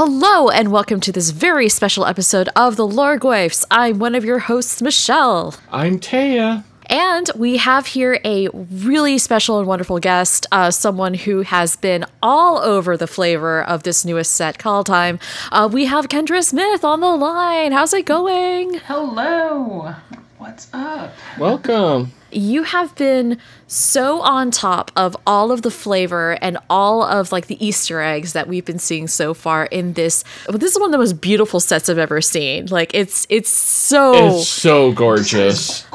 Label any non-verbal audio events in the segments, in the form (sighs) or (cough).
Hello, and welcome to this very special episode of the Loregoyfs. I'm one of your hosts, Michelle. I'm Taya. And we have here a really special and wonderful guest, uh, someone who has been all over the flavor of this newest set, Kaldheim. Uh, we have Kendra Smith on the line. How's it going? Hello. What's up? Welcome. You have been so on top of all of the flavor and all of like the Easter eggs that we've been seeing so far in this. Well, this is one of the most beautiful sets I've ever seen. Like it's it's so It's so gorgeous.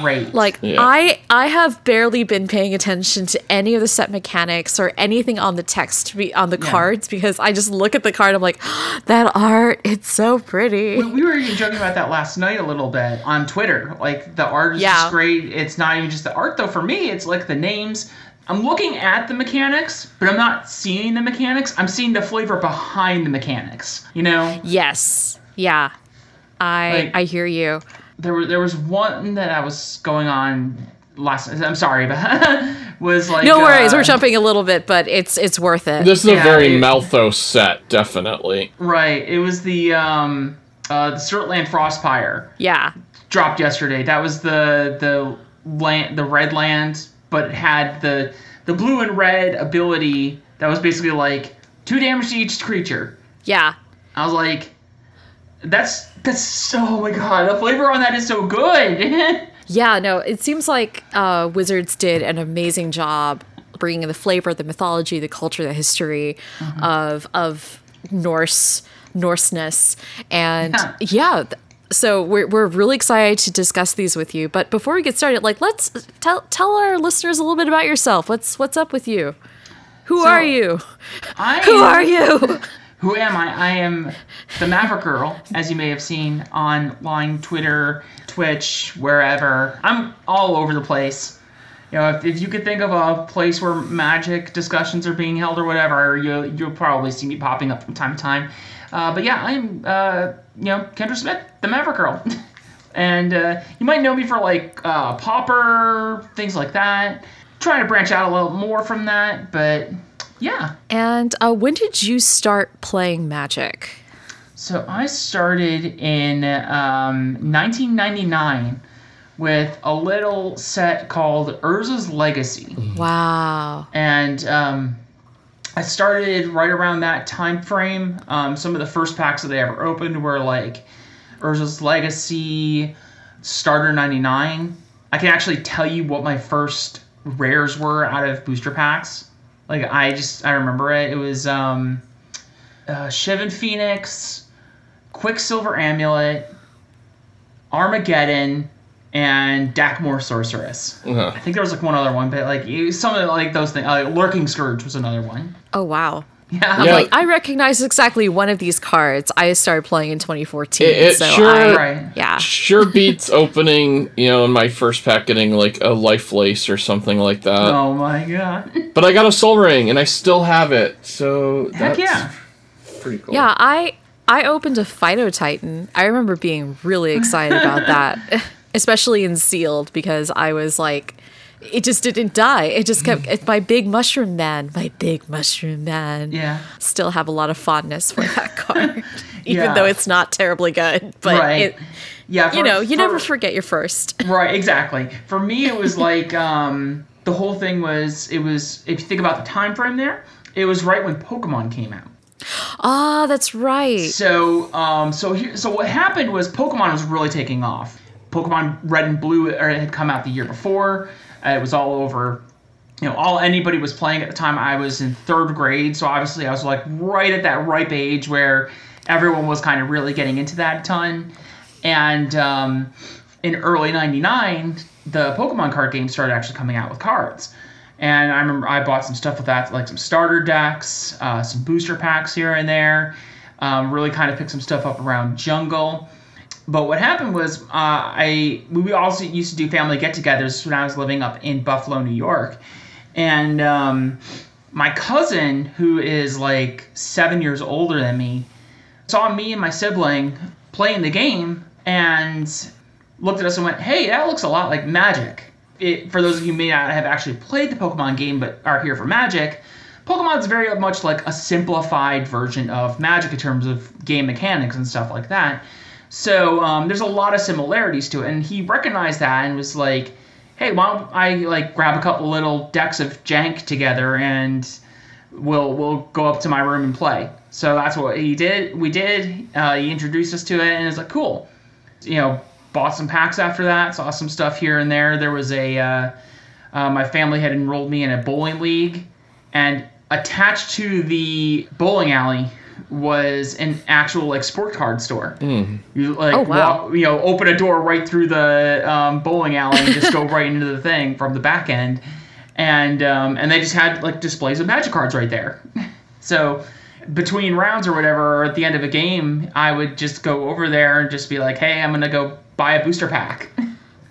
Great. like Yeah. I I have barely been paying attention to any of the set mechanics or anything on the text be- on the cards because I just look at the card I'm like (gasps) that art it's so pretty. we were even joking about that last night a little bit on Twitter. Like the art is Yeah. just great. It's not even just the art though. For me, it's like the names. I'm looking at the mechanics, but I'm not seeing the mechanics. I'm seeing the flavor behind the mechanics. You know, Yes. Yeah. I Like- I hear you. there was there was one that I was going on last. I'm sorry, (laughs) but was like No worries, uh, we're jumping a little bit, but it's it's worth it. This is a very it- Vorthos set, definitely. Right. It was the um uh the Surtland Frostpyre. yeah. dropped yesterday. That was the the land the red land, but had the the blue and red ability that was basically like two damage to each creature. Yeah. I was like, that's that's so oh my god, the flavor on that is so good. (laughs) Yeah, no, it seems like uh, Wizards did an amazing job bringing in the flavor, the mythology, the culture, the history Mm-hmm. of of Norse Norseness, and Yeah. yeah. So we're, we're really excited to discuss these with you. But before we get started, like let's tell tell our listeners a little bit about yourself. What's what's up with you? Who are you? I (laughs) Who am- are you? (laughs) Who am I? I am the Maverick Girl, as you may have seen online, Twitter, Twitch, wherever. I'm all over the place. You know, if, if you could think of a place where magic discussions are being held or whatever, you, you'll probably see me popping up from time to time. Uh, but yeah, I'm, uh, you know, Kendra Smith, the Maverick Girl. (laughs) and uh, you might know me for like uh, Pauper, things like that. Trying to branch out a little more from that, but yeah. And uh, when did you start playing Magic? So I started in um, 1999 with a little set called Urza's Legacy, Wow. and um, I started right around that time frame. Um, some of the first packs that I ever opened were like Urza's Legacy, Starter 99. I can actually tell you what my first rares were out of booster packs. Like I just I remember it. It was um, uh, Shivan Phoenix, Quicksilver Amulet, Armageddon, and Dakmor Sorceress. Uh-huh. I think there was like one other one, but like you- some of like those things. Uh, Lurking Skirge was another one. Oh wow. Yeah. Yeah. Like I recognize exactly one of these cards. I started playing in 2014. It- it so sure- I, Right. yeah. Sure beats (laughs) opening, you know, in my first pack getting like a Lifelace or something like that. Oh my god. But I got a Sol Ring and I still have it. So Heck that's yeah. pretty cool. Yeah, I I opened a Phytotitan. I remember being really excited about that, (laughs) especially in sealed because I was like it just didn't die. It just kept it's my big mushroom man, my big mushroom man. Yeah. Still have a lot of fondness for that (laughs) card. Even Yeah. though it's not terribly good, but Right. it Yeah. you know, you never forget your first. Right, exactly. For me, it was (laughs) like um, the whole thing was it was if you think about the time frame there, it was right when Pokemon came out. Ah, that's right. So, um, so here, so what happened was Pokemon was really taking off. Pokemon Red and Blue or had come out the year before. Uh, it was all over. You know, all anybody was playing at the time. I was in third grade, so obviously I was like right at that ripe age where everyone was kind of really getting into that ton. And um, in early '99, the Pokemon card game started actually coming out with cards. And I remember I bought some stuff with that, like some starter decks, uh, some booster packs here and there. Um, really kind of picked some stuff up around Jungle. But what happened was, uh, I we also used to do family get-togethers when I was living up in Buffalo, New York, and um, my cousin, who is like seven years older than me, saw me and my sibling playing the game and looked at us and went, "Hey, that looks a lot like Magic." It, for those of you who may not have actually played the Pokemon game but are here for Magic, Pokemon's very much like a simplified version of Magic in terms of game mechanics and stuff like that. So um, there's a lot of similarities to it, and he recognized that and was like, "Hey, why don't I like grab a couple little decks of jank together and we'll we'll go up to my room and play." So that's what he did. We did. Uh, he introduced us to it, and it's like, "Cool." You know, bought some packs after that. Saw some stuff here and there. There was a uh, uh, my family had enrolled me in a bowling league, and attached to the bowling alley was an actual like sport card store. You like Oh, wow. walk, you know open a door right through the um, bowling alley and just go (laughs) right into the thing from the back end, and um, and they just had like displays of magic cards right there. (laughs) So between rounds or whatever, or at the end of a game, I would just go over there and just be like, hey, I'm gonna go buy a booster pack. (laughs)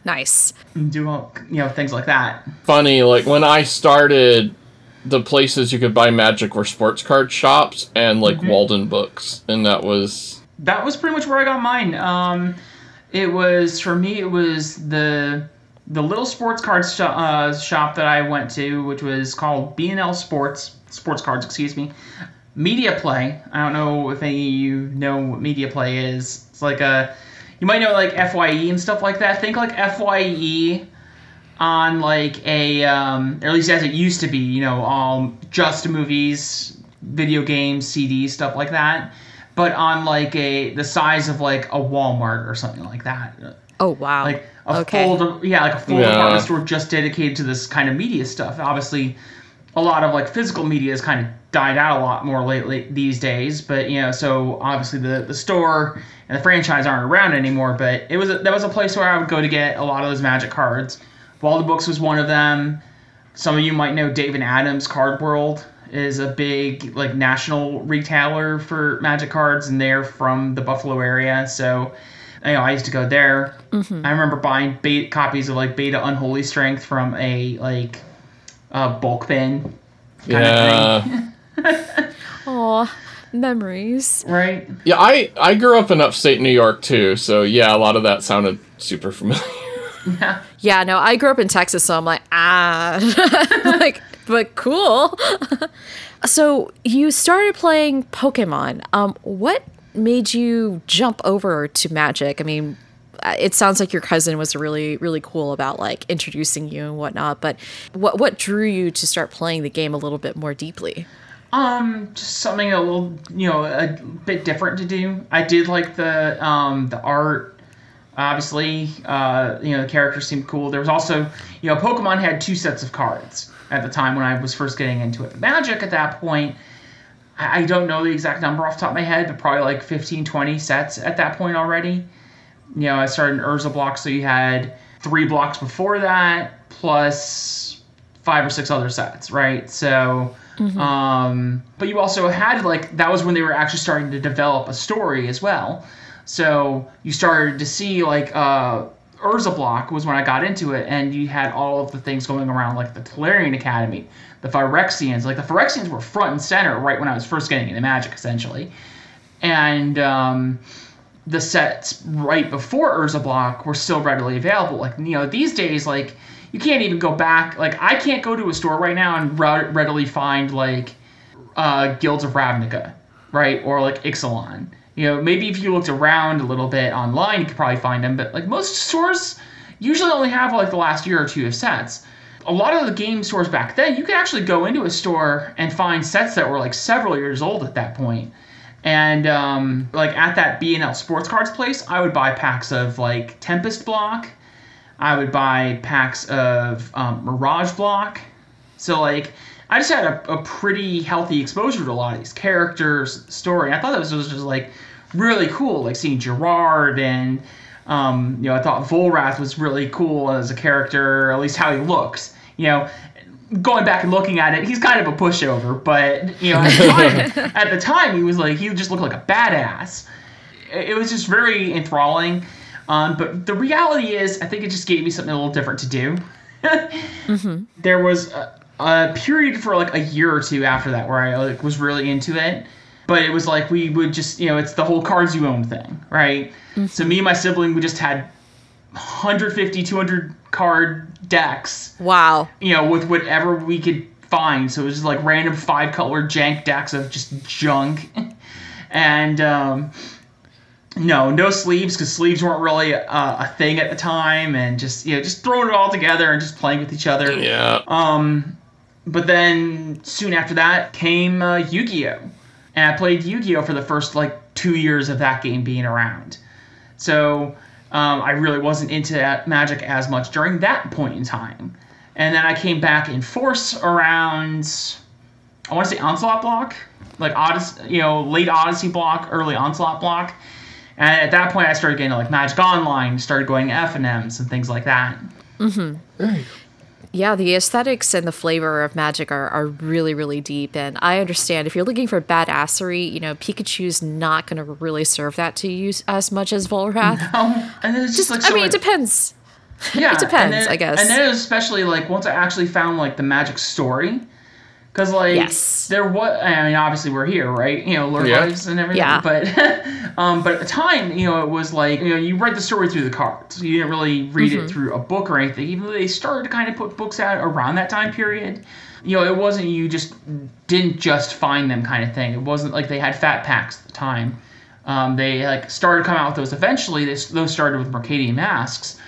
Nice. and do all, you know things like that. Funny, like when I started, the places you could buy Magic were sports card shops and like Waldenbooks, and that was that was pretty much where I got mine. Um, it was for me. It was the the little sports cards sh- uh, shop that I went to, which was called B and L Sports Sports Cards. Excuse me. Media Play. I don't know if any of you know what Media Play is. It's like a you might know like Fye and stuff like that. Think like Fye on like a um, or at least as it used to be. You know, all just movies, video games, CDs, stuff like that but on like a the size of like a Walmart or something like that. Oh wow. Like a Okay. full, yeah, like a full Yeah. department store just dedicated to this kind of media stuff. Obviously, a lot of like physical media has kind of died out a lot more lately these days. But you know, so obviously the the store and the franchise aren't around anymore. But it was a, that was a place where I would go to get a lot of those Magic cards. Waldenbooks was one of them. Some of you might know David Adams Card World is a big like national retailer for Magic cards, and they're from the Buffalo area. So, you know, I used to go there. I remember buying beta copies of like Beta Unholy Strength from a like uh, bulk bin, kind of thing, yeah. (laughs) Aw, memories. right? Yeah, I I grew up in upstate New York too, so yeah, a lot of that sounded super familiar. Yeah, Yeah, no, I grew up in Texas, so I'm like, ah, (laughs) like, but cool. (laughs) so you started playing Pokemon. Um, what made you jump over to Magic? I mean, uh, it sounds like your cousin was really, really cool about like introducing you and whatnot. But what what drew you to start playing the game a little bit more deeply? Um, just something a little, you know, a bit different to do. I did like the um the art. Obviously, uh, you know, the characters seemed cool. There was also, you know, Pokemon had two sets of cards at the time when I was first getting into it. Magic at that point, I I don't know the exact number off the top of my head, but probably like 15, 20 sets at that point already. You know, I started in Urza block, so you had three blocks before that, plus five or six other sets, right? So, um, but you also had like that was when they were actually starting to develop a story as well. So you started to see like uh, Urza block was when I got into it, and you had all of the things going around like the Tolarian Academy, the Phyrexians. Like the Phyrexians were front and center right when I was first getting into Magic, essentially, and um, the sets right before Urza block were still readily available. Like you know these days, like you can't even go back. Like I can't go to a store right now and re- readily find like uh, Guilds of Ravnica, right, or like Ixalan. You know, maybe if you looked around a little bit online, you could probably find them. But like most stores, usually only have like the last year or two of sets. A lot of the game stores back then, you could actually go into a store and find sets that were like several years old at that point. And um, like at that B and L Sports Cards place, I would buy packs of like Tempest Block. I would buy packs of um, Mirage Block. So like I just had a, a pretty healthy exposure to a lot of these characters, story. I thought that was just like really cool, like seeing Gerard and um, you know I thought Volrath was really cool as a character, at least how he looks. You know, going back and looking at it, he's kind of a pushover, but you know at the time, (laughs) at the time he was like he just looked like a badass. It was just very enthralling. Um, but the reality is, I think it just gave me something a little different to do. (laughs) mm-hmm. There was a, a period for like a year or two after that where I like was really into it. But it was like we would just, you know, it's the whole cards you own thing, right? So me and my sibling, we just had 150, 200 card decks Wow. you know, with whatever we could find. So it was just like random five color jank decks of just junk. (laughs) and um, no, no sleeves because sleeves weren't really uh, a thing at the time, and just you know just throwing it all together and just playing with each other. Yeah. Um, but then soon after that came uh, Yu-Gi-Oh, and I played Yu-Gi-Oh for the first like two years of that game being around. So um, I really wasn't into Magic as much during that point in time. And then I came back in force around, I want to say Onslaught block, like Odyssey, you know, late Odyssey block, early Onslaught block. And at that point, I started getting like Magic Online, started going to F and M's and things like that. Mm-hmm. Yeah, the aesthetics and the flavor of Magic are, are really, really deep. And I understand if you're looking for badassery, you know, Pikachu's not going to really serve that to you as much as Volrath. No, and then it's just, just like, I mean, it depends. Yeah, it depends, then, I guess. And then especially like once I actually found like the Magic story, because like yes. there was I mean obviously we're here right you know Lord Yeah. Lives and everything Yeah. but (laughs) um but at the time you know it was like you know you read the story through the cards you didn't really read Mm-hmm. it through a book or anything even though they started to kind of put books out around that time period you know it wasn't you just didn't just find them kind of thing it wasn't like they had fat packs at the time um, they like started coming out with those eventually they, those started with Mercadian Masques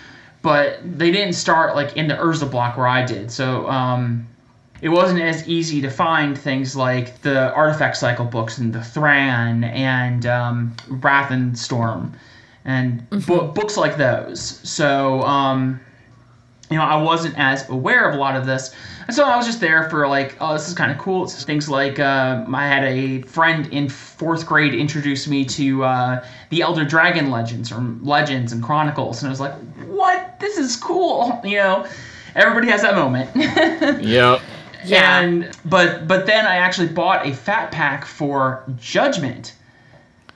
but they didn't start like in the Urza block where I did. So um, it wasn't as easy to find things like the artifact cycle books and the Thran and um, Rath and Storm and bo- books like those. So um, you know, I wasn't as aware of a lot of this. And so I was just there for like, oh, this is kind of cool. It's things like uh, I had a friend in fourth grade introduce me to uh, the Elder Dragon legends or legends and chronicles, and I was like, what? This is cool. (laughs) You know, everybody has that moment. (laughs) Yep. Yeah. And but but then I actually bought a fat pack for Judgment,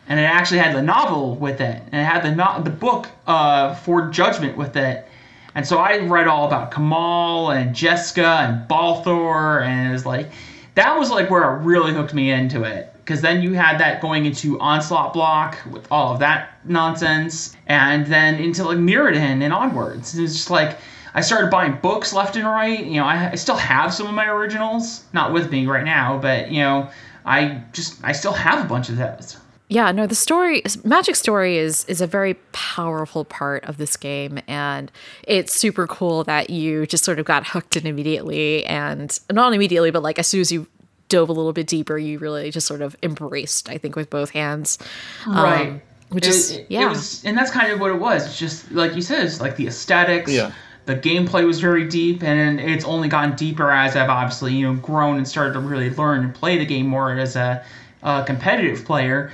and it actually had the novel with it, and it had the no- the book uh, for Judgment with it. And so I read all about Kamahl and Jeska and Balthor, and it was like that was like where it really hooked me into it. Because then you had that going into Onslaught Block with all of that nonsense, and then into like Mirrodin and onwards. It was just like I started buying books left and right. You know, I, I still have some of my originals, not with me right now, but you know, I just I still have a bunch of those. Yeah, no, the story Magic story is is a very powerful part of this game and it's super cool that you just sort of got hooked in immediately and not immediately but like as soon as you dove a little bit deeper you really just sort of embraced I think with both hands. right Um, which It- is yeah. it was, and that's kind of what it was. It's just like you said, it's like the aesthetics. Yeah. The gameplay was very deep, and it's only gotten deeper as I've obviously you know grown and started to really learn and play the game more as a, a competitive player.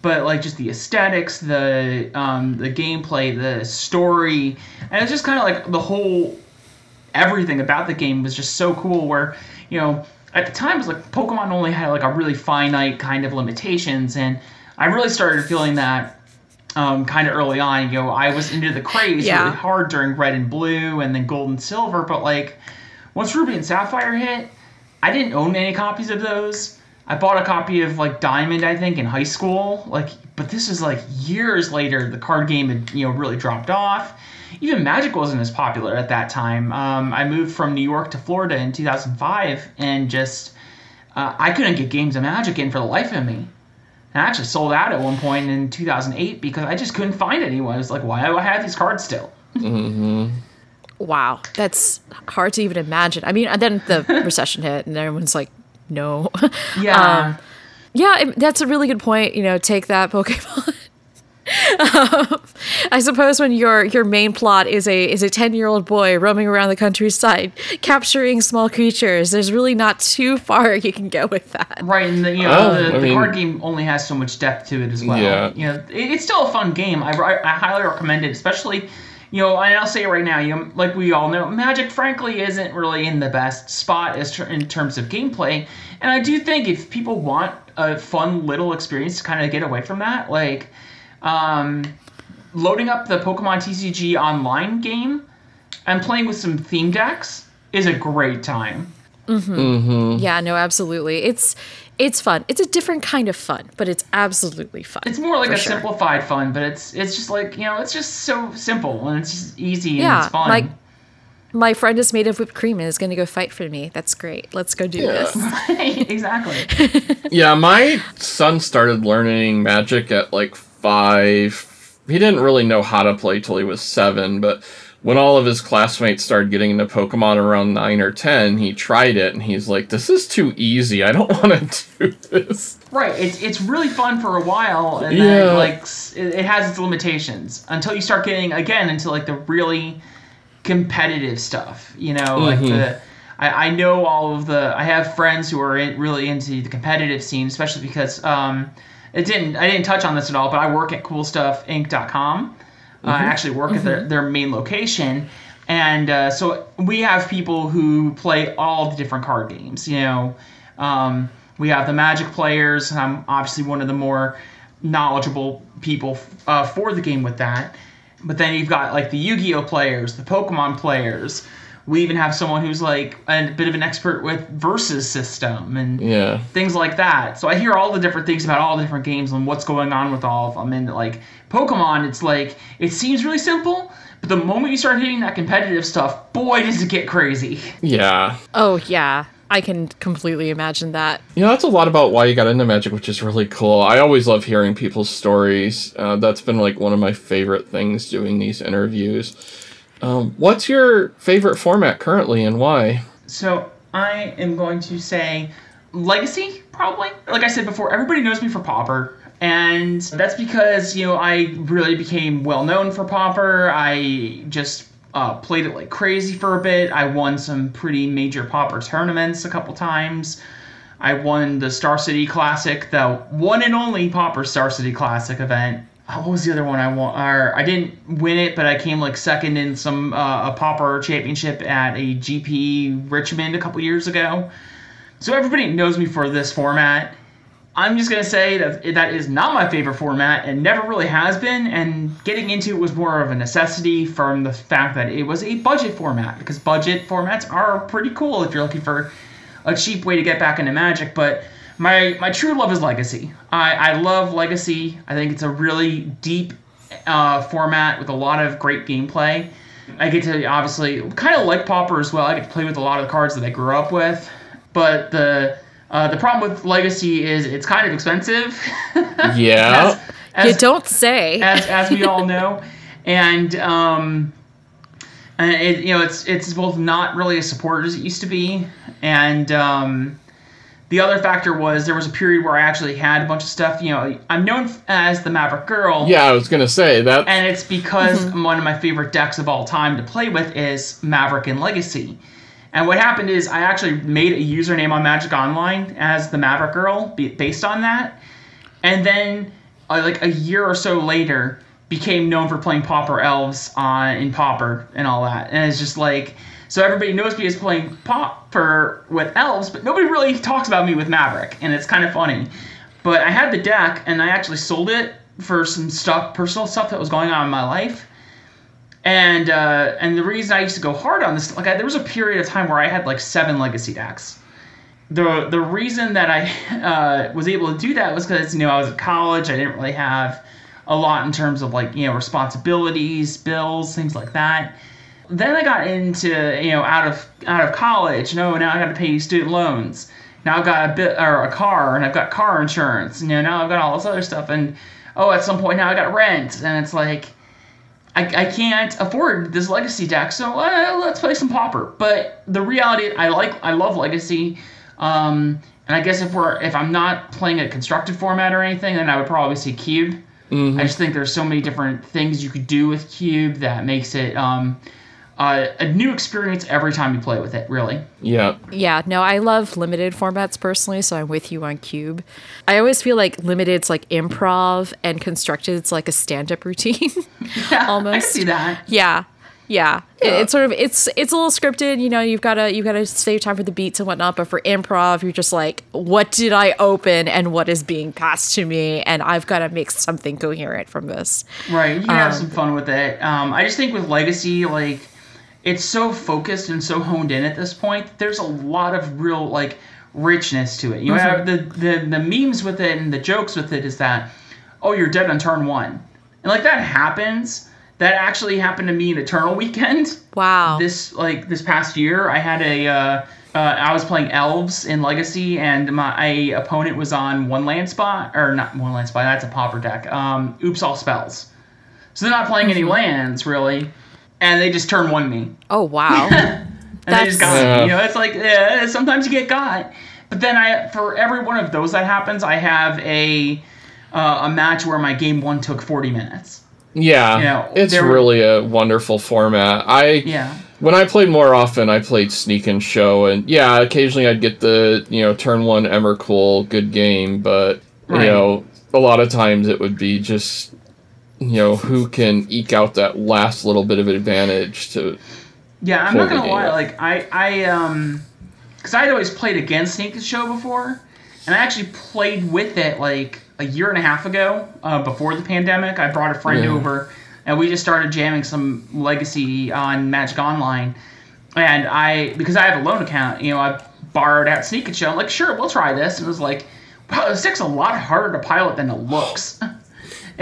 But like just the aesthetics, the um, the gameplay, the story, and it's just kind of like the whole everything about the game was just so cool. Where you know at the time it was like Pokemon only had like a really finite kind of limitations, and I really started feeling that um, kind of early on. You know, I was into the craze Yeah. really hard during Red and Blue, and then Gold and Silver. But like once Ruby and Sapphire hit, I didn't own any copies of those. I bought a copy of like Diamond, I think, in high school. Like, but this is like years later. The card game had you know really dropped off. Even Magic wasn't as popular at that time. Um, I moved from New York to Florida in 2005, and just uh, I couldn't get games of Magic in for the life of me. And I actually sold out at one point in 2008 because I just couldn't find anyone. I was like, why do I have these cards still? Mm-hmm. Wow, that's hard to even imagine. I mean, and then the (laughs) recession hit, and everyone's like, "No." Yeah. (laughs) Um, yeah, it- that's a really good point. You know, take that Pokemon. Um, I suppose when your your main plot is a is a ten year old boy roaming around the countryside capturing small creatures, there's really not too far you can go with that. Right, and the, you know Oh, the, I the mean- card game only has so much depth to it as well. Yeah. You know, it, it's still a fun game. I, I, I highly recommend it, especially you know, and I'll say it right now. You know, like we all know, Magic, frankly, isn't really in the best spot as ter- in terms of gameplay. And I do think if people want a fun little experience to kind of get away from that, like um, loading up the Pokemon TCG online game and playing with some theme decks is a great time. Mm-hmm. Yeah, no, absolutely. It's it's fun. It's a different kind of fun, but it's absolutely fun. It's more like a sure. simplified fun, but it's it's just like you know, it's just so simple and it's just easy and Yeah, it's fun. like My friend is made of whipped cream and is going to go fight for me. That's great. Let's go do Yeah. this. (laughs) exactly. (laughs) Yeah, my son started learning magic at like five. He didn't really know how to play till he was seven, but when all of his classmates started getting into Pokemon around nine or ten, he tried it and he's like, This is too easy. I don't (laughs) want to do this. Right. It's it's really fun for a while, and Yeah. then like it, it has its limitations until you start getting again into like the really competitive stuff. You know, like the. I, I know all of the. I have friends who are in, really into the competitive scene, especially because um, it didn't. I didn't touch on this at all, but I work at CoolStuffInc.com. Uh, I actually work at their, their main location, and uh, so we have people who play all the different card games. You know, um, we have the Magic players, and I'm obviously one of the more knowledgeable people uh, for the game with that. But then you've got like the Yu-Gi-Oh players, the Pokemon players. We even have someone who's like a bit of an expert with versus system and Yeah. things like that. So I hear all the different things about all the different games and what's going on with all of them. And like Pokemon, it's like it seems really simple, but the moment you start hitting that competitive stuff, boy, does it get crazy. Yeah. Oh, yeah. I can completely imagine that. You know, that's a lot about why you got into magic, which is really cool. I always love hearing people's stories. Uh, that's been like one of my favorite things doing these interviews. Um, what's your favorite format currently and why? So I am going to say legacy, probably. Like I said before, everybody knows me for Pauper. And that's because, you know, I really became well known for Pauper. I just uh, played it like crazy for a bit. I won some pretty major Pauper tournaments a couple times. I won the Star City Classic, the one and only Pauper Star City Classic event. What was the other one I won? Or I didn't win it, but I came like second in some uh, a Pauper championship at a GP Richmond a couple years ago. So everybody knows me for this format. I'm just gonna say that that is not my favorite format and never really has been. And getting into it was more of a necessity from the fact that it was a budget format because budget formats are pretty cool if you're looking for a cheap way to get back into Magic. But my my true love is Legacy. I, I love Legacy. I think it's a really deep uh, format with a lot of great gameplay. I get to obviously kind of like Pauper as well. I get to play with a lot of the cards that I grew up with. But the uh, the problem with Legacy is it's kind of expensive. (laughs) Yeah. as, you don't say. as, as we all know, and um, and it, you know it's it's both not really as supported as it used to be, and um, the other factor was there was a period where I actually had a bunch of stuff. You know, I'm known as the Maverick Girl. yeah, I was gonna say that. And it's because one of my favorite decks of all time to play with is Maverick and Legacy. And what happened is I actually made a username on Magic Online as the Maverick Girl based on that. And then, uh, like a year or so later, became known for playing Pauper Elves on in Pauper and all that. And it's just like, so everybody knows me as playing Pauper with Elves, but nobody really talks about me with Maverick, and it's kind of funny. But I had the deck, and I actually sold it for some stuff, personal stuff that was going on in my life. And uh, and the reason I used to go hard on this, like I, there was a period of time where I had like seven legacy decks. The the reason that I (laughs) uh, was able to do that was because you know I was at college. I didn't really have a lot in terms of like you know responsibilities, bills, things like that. Then I got into you know out of out of college. No, now I got to pay student loans. Now I've got a bit or a car, and I've got car insurance. You know now I've got all this other stuff, and oh, at some point now I got rent, and it's like I, I can't afford this legacy deck, so uh, let's play some pauper. But the reality, I like, I love legacy, um, and I guess if we're, if I'm not playing a constructed format or anything, then I would probably say cube. I just think there's so many different things you could do with cube that makes it um, uh, a new experience every time you play with it. Really. yeah. Yeah, no, I love limited formats personally, so I'm with you on Cube. I always feel like limited's like improv and constructed. constructed's like a stand-up routine. Yeah, (laughs) (laughs) I Almost. can see that. yeah. Yeah. It- it's sort of it's it's a little scripted, you know, you've gotta you've gotta save time for the beats and whatnot, but for improv, you're just like, what did I open and what is being passed to me? And I've gotta make something coherent from this. Right, you can have Um, some fun with it. Um, I just think with Legacy, like, it's so focused and so honed in at this point. There's a lot of real like richness to it. You have the, the the memes with it and the jokes with it is that, oh, you're dead on turn one, and like that happens. that actually happened to me in Eternal Weekend. (laughs) Wow. This like this past year, I had a. Uh, uh, I was playing elves in Legacy, and my opponent was on one land spot, or not one land spot. That's a pauper deck. Um, oops, all spells. So they're not playing any lands really, and they just turn one me, oh (laughs) wow. and they just got That's- me. You know, it's like yeah, sometimes you get got, but then I for every one of those that happens, I have a uh, a match where my game one took forty minutes. Yeah, You know, it's were- really a wonderful format. I Yeah. when I played more often, I played Sneak and Show, and yeah, occasionally I'd get the you know turn one Emrakul, good game, but Right. you know a lot of times it would be just you know who can eke out that last little bit of advantage to Yeah, I'm not gonna lie. up. Like I, I um, because I had always played against Sneak the Show before, and I actually played with it like a year and a half ago, uh, before the pandemic. I brought a friend Yeah. over, and we just started jamming some Legacy on Magic Online, and I because I have a loan account, you know, I borrowed out Sneak and Show. I'm like, sure, we'll try this. And it was like, wow, this deck's a lot harder to pilot than it looks. (laughs)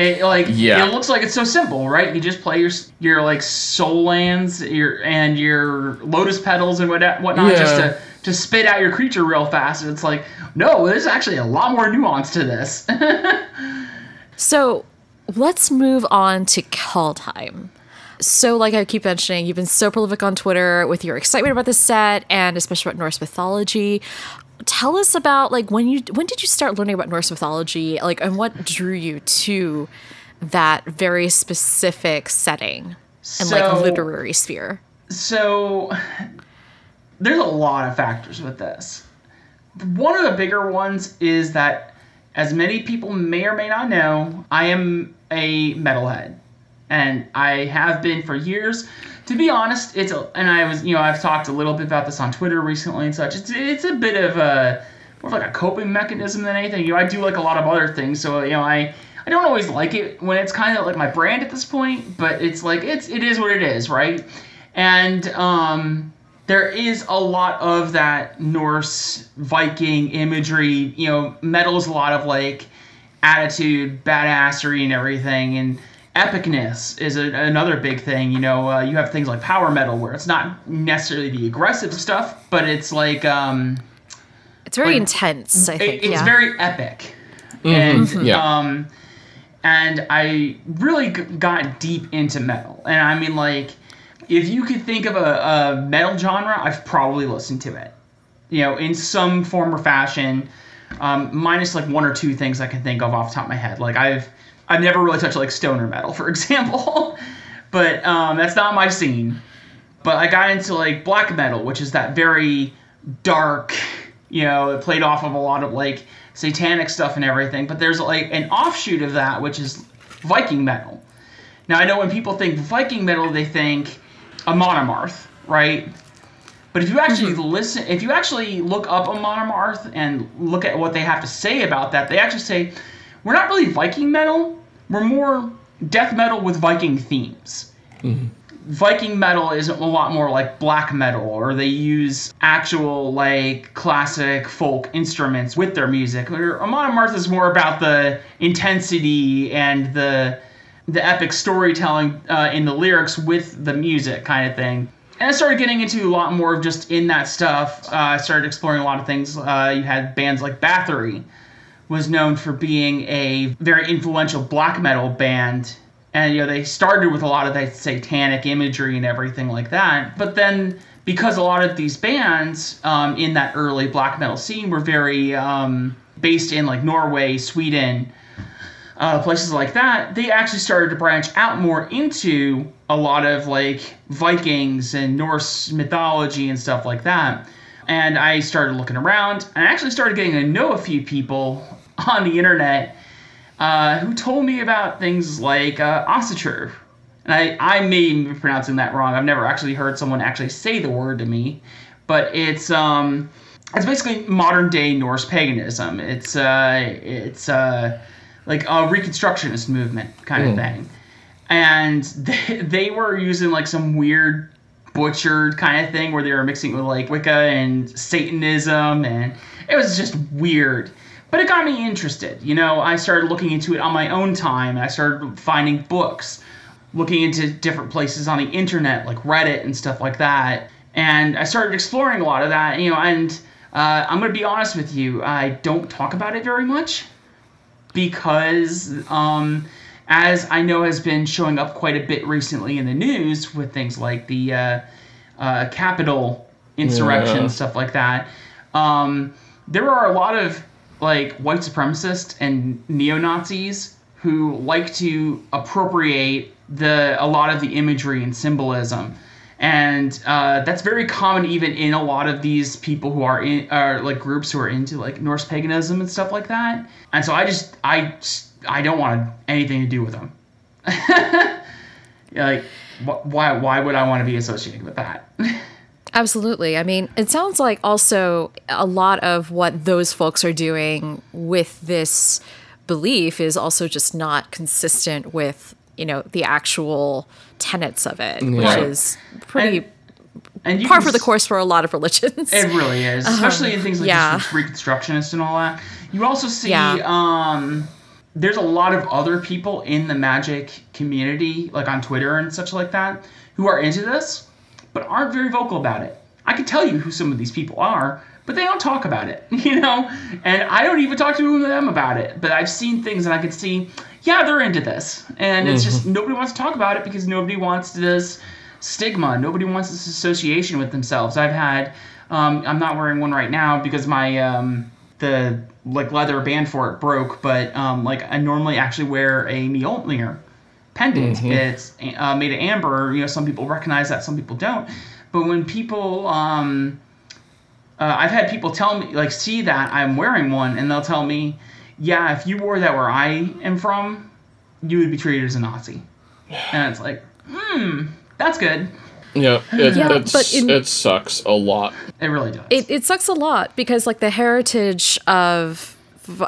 It, like Yeah. it looks like it's so simple, right? You just play your your like Sol lands, your and your lotus petals and what whatnot, just to to spit out your creature real fast. And it's like, no, there's actually a lot more nuance to this. (laughs) So let's move on to Kaldheim. So, like I keep mentioning, you've been so prolific on Twitter with your excitement about the set and especially about Norse mythology. Tell us about like when you when did you start learning about Norse mythology, like and what drew you to that very specific setting and like So- literary sphere. so there's a lot of factors with this. One of the bigger ones is that, as many people may or may not know, I am a metalhead, and I have been for years. To be honest, it's a, and I was you know I've talked a little bit about this on Twitter recently and such. It's it's a bit of a more of like a coping mechanism than anything. You know I do like a lot of other things, so you know I. I don't always like it when it's kind of like my brand at this point, but it's like it's it is what it is, right? And um, there is a lot of that Norse Viking imagery. You know, metal's a lot of like attitude, badassery, and everything. And epicness is a, another big thing. You know, uh, you have things like power metal where it's not necessarily the aggressive stuff, but it's like um, It's very like, intense, I it- think. it's yeah. very epic. And yeah. um, and I really g- got deep into metal. And I mean, like, if you could think of a, a metal genre, I've probably listened to it. You know, in some form or fashion, um, minus like one or two things I can think of off the top of my head. Like I've I've never really touched like stoner metal, for (laughs) example, but um, that's not my scene. But I got into like black metal, which is that very dark, you know, it played off of a lot of like satanic stuff and everything. But there's like an offshoot of that, which is Viking metal. Now I know when people think Viking metal, they think Amon Amarth, right? But if you actually listen, if you actually look up Amon Amarth and look at what they have to say about that, they actually say we're not really Viking metal. We're more death metal with Viking themes. Viking metal is a lot more like black metal, or they use actual like classic folk instruments with their music. Or Amon Amarth is more about the intensity and the the epic storytelling uh, in the lyrics with the music kind of thing. And I started getting into a lot more of just in that stuff. Uh, I started exploring a lot of things. Uh, you had bands like Bathory, was known for being a very influential black metal band. And you know they started with a lot of that satanic imagery and everything like that. But then because a lot of these bands um, in that early black metal scene were very um, based in like norway sweden uh, places like that they actually started to branch out more into a lot of like vikings and norse mythology and stuff like that. And i started looking around and i actually started getting to know a few people (laughs) on the internet uh, who told me about things like uh. And I, I may be pronouncing that wrong. I've never actually heard someone actually say the word to me, but it's um, it's basically modern day Norse paganism. It's uh, it's uh, like a Reconstructionist movement kind of thing, and (laughs) they, they were using like some weird butchered kind of thing where they were mixing it with like Wicca and Satanism, and it was just weird. But it got me interested. You know, I started looking into it on my own time, I started finding books looking into different places on the internet, like Reddit and stuff like that. And I started exploring a lot of that, you know, and uh, I'm going to be honest with you, I don't talk about it very much because, um, as I know has been showing up quite a bit recently in the news with things like the uh, uh, Capitol insurrection, Yeah. stuff like that, um, there are a lot of like white supremacists and neo Nazis who like to appropriate the a lot of the imagery and symbolism, and uh, that's very common even in a lot of these people who are in are like groups who are into like Norse paganism and stuff like that. And so I just I I don't want anything to do with them. (laughs) like wh- why why would I want to be associated with that? (laughs) Absolutely. I mean, it sounds like also a lot of what those folks are doing with this belief is also just not consistent with, you know, the actual tenets of it, which is pretty And- and par for the course for a lot of religions. It really is, (laughs) especially in things like yeah. just Reconstructionist and all that. You also see, Yeah. um, there's a lot of other people in the magic community, like on Twitter and such like that, who are into this, but aren't very vocal about it. I can tell you who some of these people are, but they don't talk about it, (laughs) you know. And I don't even talk to them about it. But I've seen things, and I can see, yeah, they're into this, and it's just nobody wants to talk about it because nobody wants this stigma. Nobody wants this association with themselves. I've had, um, I'm not wearing one right now because my um, the like leather band for it broke. But um, like I normally actually wear a Mjolnir pendant. It's uh, made of amber. You know, some people recognize that, some people don't. But when people, um, uh, I've had people tell me like see that I'm wearing one, and they'll tell me, yeah, if you wore that where I am from, you would be treated as a Nazi. (sighs) And it's like, hmm, that's good. Yeah, (sighs) it, Yeah, it's, but in- it sucks a lot. It really does. it, it sucks a lot because like the heritage of Vi-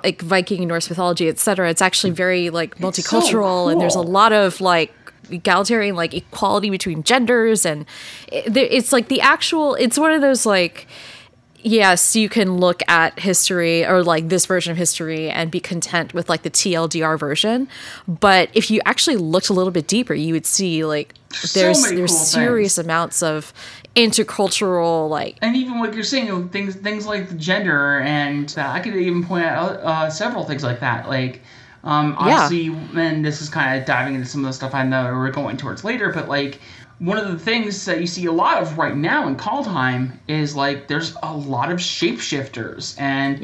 like Viking and Norse mythology, etc. It's actually mm. very like so multicultural, and there's a lot of like egalitarian like equality between genders, and it, it's like the actual. It's one of those like. Yes, you can look at history or like this version of history and be content with like the TLDR version, but if you actually looked a little bit deeper, you would see like there's many there's cool serious amounts of intercultural like and even like you're saying, things things like gender, and uh, I could even point out uh, several things like that. Like, um, Yeah. obviously, and this is kind of diving into some of the stuff I know we're going towards later, but like one of the things that you see a lot of right now in Kaldheim is like there's a lot of shapeshifters and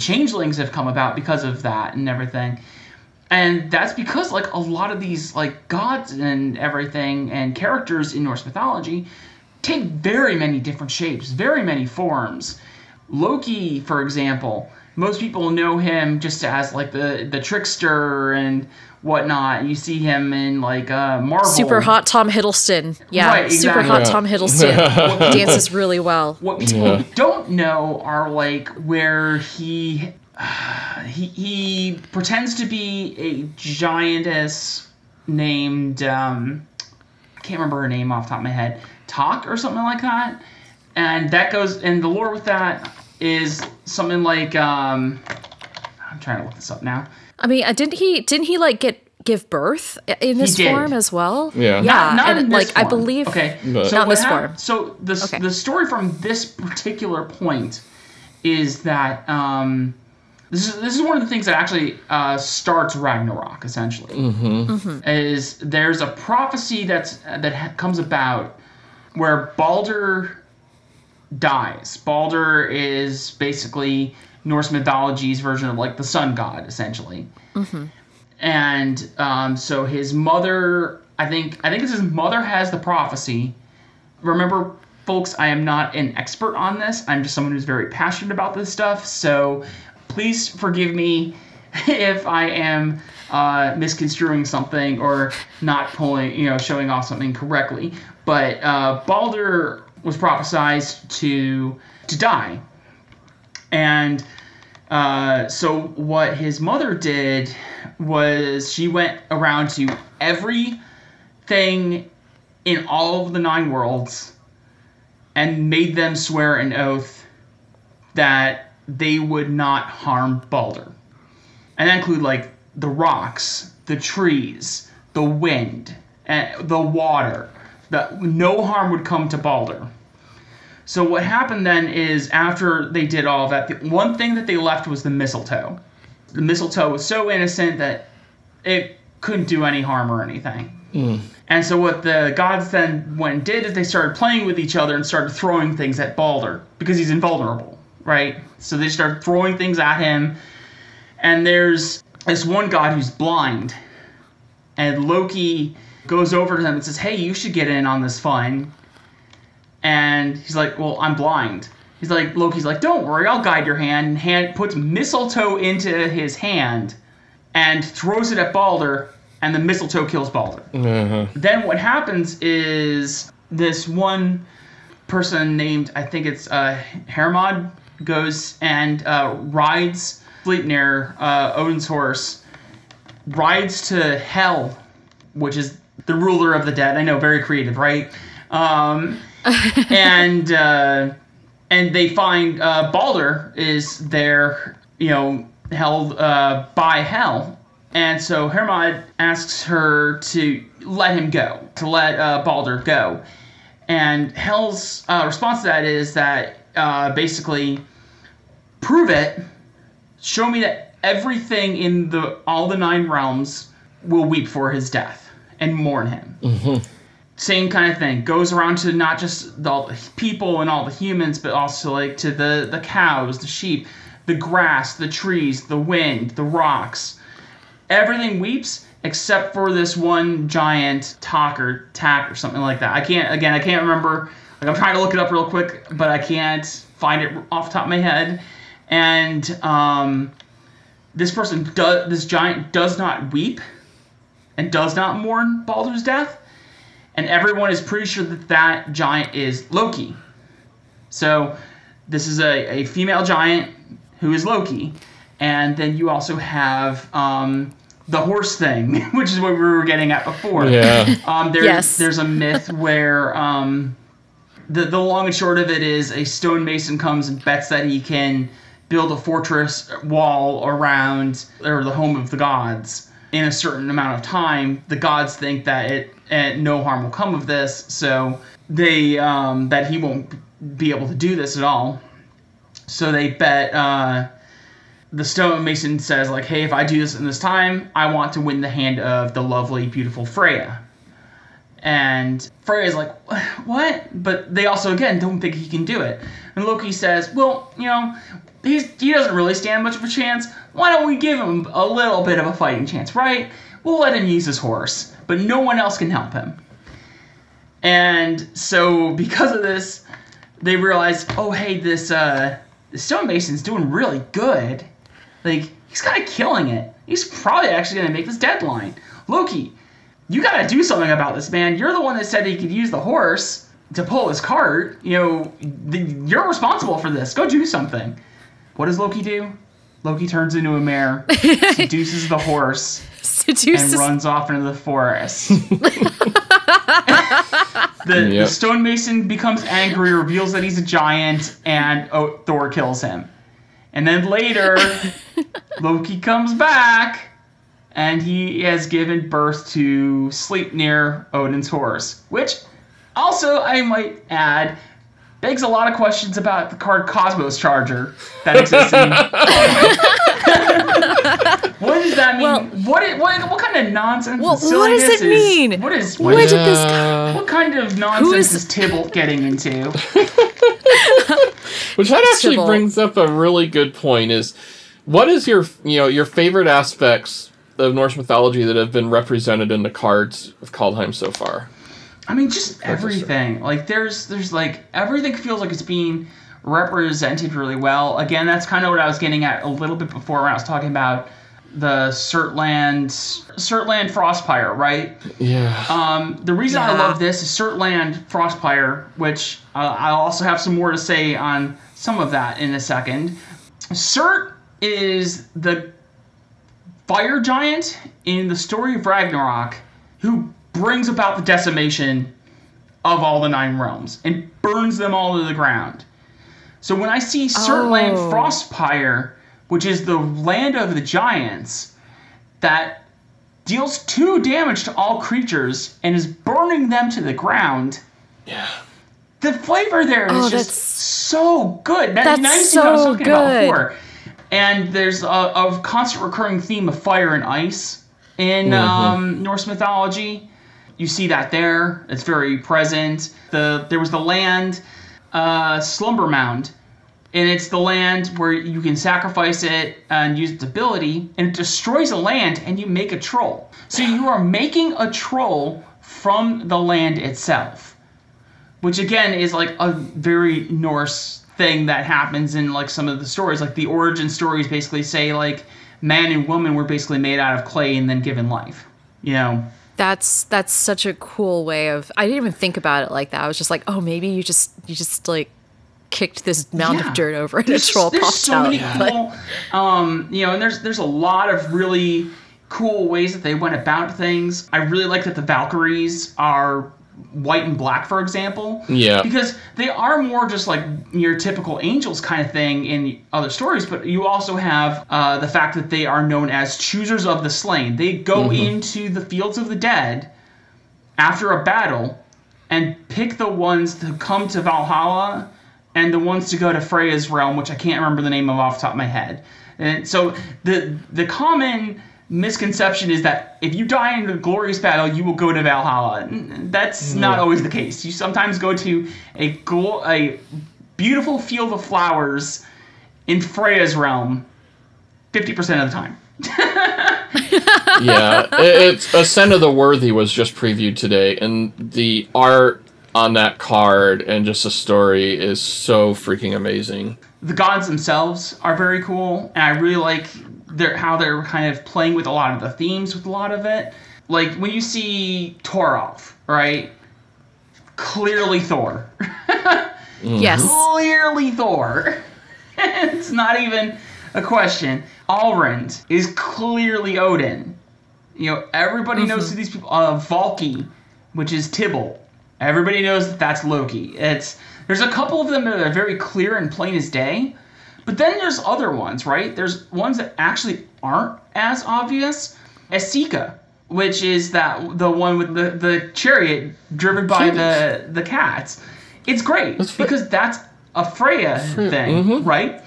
changelings have come about because of that and everything. And that's because like a lot of these like gods and everything and characters in Norse mythology take very many different shapes, very many forms. Loki, for example, most people know him just as like the the trickster and whatnot. You see him in like uh, Marvel. super hot Tom Hiddleston. Yeah, Right, super hot Yeah. Tom Hiddleston (laughs) He dances really well. What people don't know are like where he (sighs) he he pretends to be a giantess named um, I can't remember her name off the top of my head, Talk or something like that. And that goes and the lore with that is something like um, I'm trying to look this up now. I mean, uh, didn't he? Didn't he like get give birth in this form as well? Yeah. yeah, Not, not and in this like I form. believe. Okay, But- so Not this hap- form. So the Okay. the story from this particular point is that um, this is this is one of the things that actually uh, starts Ragnarok. Essentially, is there's a prophecy that's that ha- comes about where Balder dies. Balder is basically Norse mythology's version of like the sun god, essentially. And um, so his mother i think i think it's his mother has the prophecy. Remember folks i am not an expert on this. I'm just someone who's very passionate about this stuff. So please forgive me (laughs) if i am uh, misconstruing something or not pulling you know showing off something correctly but uh, balder was prophesized to to die and uh, so what his mother did was she went around to everything in all of the nine worlds and made them swear an oath that they would not harm Balder. And that include like the rocks, the trees, the wind, and the water, that no harm would come to Balder. So what happened then is after they did all that, the one thing that they left was the mistletoe. The mistletoe was so innocent that it couldn't do any harm or anything. Mm. And so what the gods then went and did is they started playing with each other and started throwing things at Balder because he's invulnerable, right? So they started throwing things at him. And there's this one god who's blind. And Loki goes over to him and says, Hey, you should get in on this fun. And he's like, Well, I'm blind. He's like, Loki's like, Don't worry, I'll guide your hand. And hand puts mistletoe into his hand and throws it at Balder, and the mistletoe kills Balder. Then what happens is this one person named, I think it's uh, Hermod, goes and uh, rides Sleipnir, uh, Odin's horse, rides to Hel, which is the ruler of the dead. I know, very creative, right? Um, (laughs) and uh, and they find uh, Balder is there, you know, held uh, by hell, and so Hermod asks her to let him go, to let uh, Balder go, and Hel's uh, response to that is that uh, basically prove it, show me that everything in the all the nine realms will weep for his death and mourn him. Same kind of thing. Goes around to not just the, the people and all the humans but also like to the the cows the sheep the grass the trees the wind the rocks. Everything weeps except for this one giant talk or tack or something like that. I can't again i can't remember. Like i'm trying to look it up real quick but i can't find it off the top of my head. And um this person does this giant does not weep and does not mourn Baldur's death and everyone is pretty sure that that giant is Loki. So this is a, a female giant who is Loki, and then you also have um, the horse thing, (laughs) which is what we were getting at before. Yeah. Um, there's Yes. there's a myth (laughs) where um, the the long and short of it is a stonemason comes and bets that he can build a fortress wall around or the home of the gods in a certain amount of time. The gods think that it and no harm will come of this, so they um, that he won't be able to do this at all. So they bet. Uh, the stonemason says like, "Hey, if I do this in this time, I want to win the hand of the lovely, beautiful Freya." And Freya's like, "What?" But they also again don't think he can do it. And Loki says, "Well, you know, he's he doesn't really stand much of a chance. Why don't we give him a little bit of a fighting chance, right? We'll let him use his horse, but no one else can help him." And so because of this, they realize, "Oh, hey, this uh, the stonemason's doing really good." Like, he's kind of killing it. He's probably actually going to make this deadline. Loki, you got to do something about this, man. You're the one that said he could use the horse to pull his cart. You know, th- you're responsible for this. Go do something. What does Loki do? Loki turns into a mare, (laughs) seduces the horse, and runs off into the forest. (laughs) the, the stonemason becomes angry, reveals that he's a giant, and oh, Thor kills him. And then later, (laughs) Loki comes back, and he has given birth to Sleipnir, Odin's horse, which also, I might add, begs a lot of questions about the card Cosmos Charger that exists in (laughs) What does that mean? Well- what, what what kind of nonsense? Well, what does silliness it is- mean? What is Where what, did this Yeah. Uh, what kind of nonsense is- is Tibalt getting into? (laughs) Which that actually Sybil. brings up a really good point is what is your you know your favorite aspects of Norse mythology that have been represented in the cards of Kaldheim so far? I mean, just everything. Like there's there's like everything feels like it's being represented really well. Again, that's kind of what I was getting at a little bit before when I was talking about the Surtland Surtland Frostpyre, right? Yeah. Um, the reason I love this is Surtland Frostpyre, which uh, I'll also have some more to say on some of that in a second. Surt is the fire giant in the story of Ragnarok who brings about the decimation of all the nine realms and burns them all to the ground. So when I see Surtland Oh. Frostpyre, which is the land of the giants, that deals two damage to all creatures, and is burning them to the ground. Yeah. The flavor there is Oh, just so good. That, That's now you see what I was so talking about good. before. And there's a, a constant recurring theme of fire and ice in um, Norse mythology. You see that there. It's very present. The there was the land uh, slumber mound, and it's the land where you can sacrifice it and use its ability, and it destroys a land, and you make a troll. So you are making a troll from the land itself, which again is like a very Norse thing that happens in like some of the stories. Like the origin stories basically say like man and woman were basically made out of clay and then given life. You know. That's that's such a cool way of. I didn't even think about it like that. I was just like, oh, maybe you just you just like kicked this mound Yeah. of dirt over and a There's, troll there's popped so out. many cool, um, you know, and there's there's a lot of really cool ways that they went about things. I really like that the Valkyries are white and black, for example. Yeah. Because they are more just like your typical angels kind of thing in other stories, but you also have uh, the fact that they are known as choosers of the slain. They go into the fields of the dead after a battle and pick the ones to come to Valhalla and the ones to go to Freya's realm, which I can't remember the name of off the top of my head. And so the the common misconception is that if you die in a glorious battle, you will go to Valhalla. That's mm. not always the case. You sometimes go to a a beautiful field of flowers in Freya's realm 50% of the time. (laughs) (laughs) yeah, it, it's Ascent of the Worthy was just previewed today, and the art on that card and just the story is so freaking amazing. the gods themselves are very cool, and I really like their how they're kind of playing with a lot of the themes with a lot of it. Like when you see Toralf, right? Clearly Thor. yes, Clearly Thor. (laughs) it's not even a question. Alrund is clearly Odin. You know, everybody knows who these people. Uh, Valki, which is Tibalt. Everybody knows that that's Loki. It's there's a couple of them that are very clear and plain as day, but then there's other ones, right? There's ones that actually aren't as obvious. Esika, which is that the one with the the chariot driven by the the cats. It's great Fre- because that's a Freya hmm. thing, mm-hmm. right?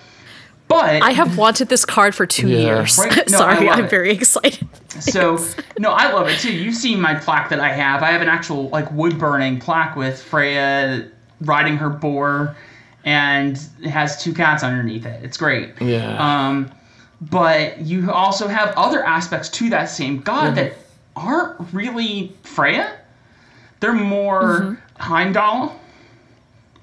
But I have wanted this card for two Yeah. years. Right? No, (laughs) Sorry, I'm it. very excited. So (laughs) no, I love it too. You've seen my plaque that I have. I have an actual like wood burning plaque with Freya riding her boar, and it has two cats underneath it. It's great. Yeah. Um, but you also have other aspects to that same god that aren't really Freya. They're more Heimdall,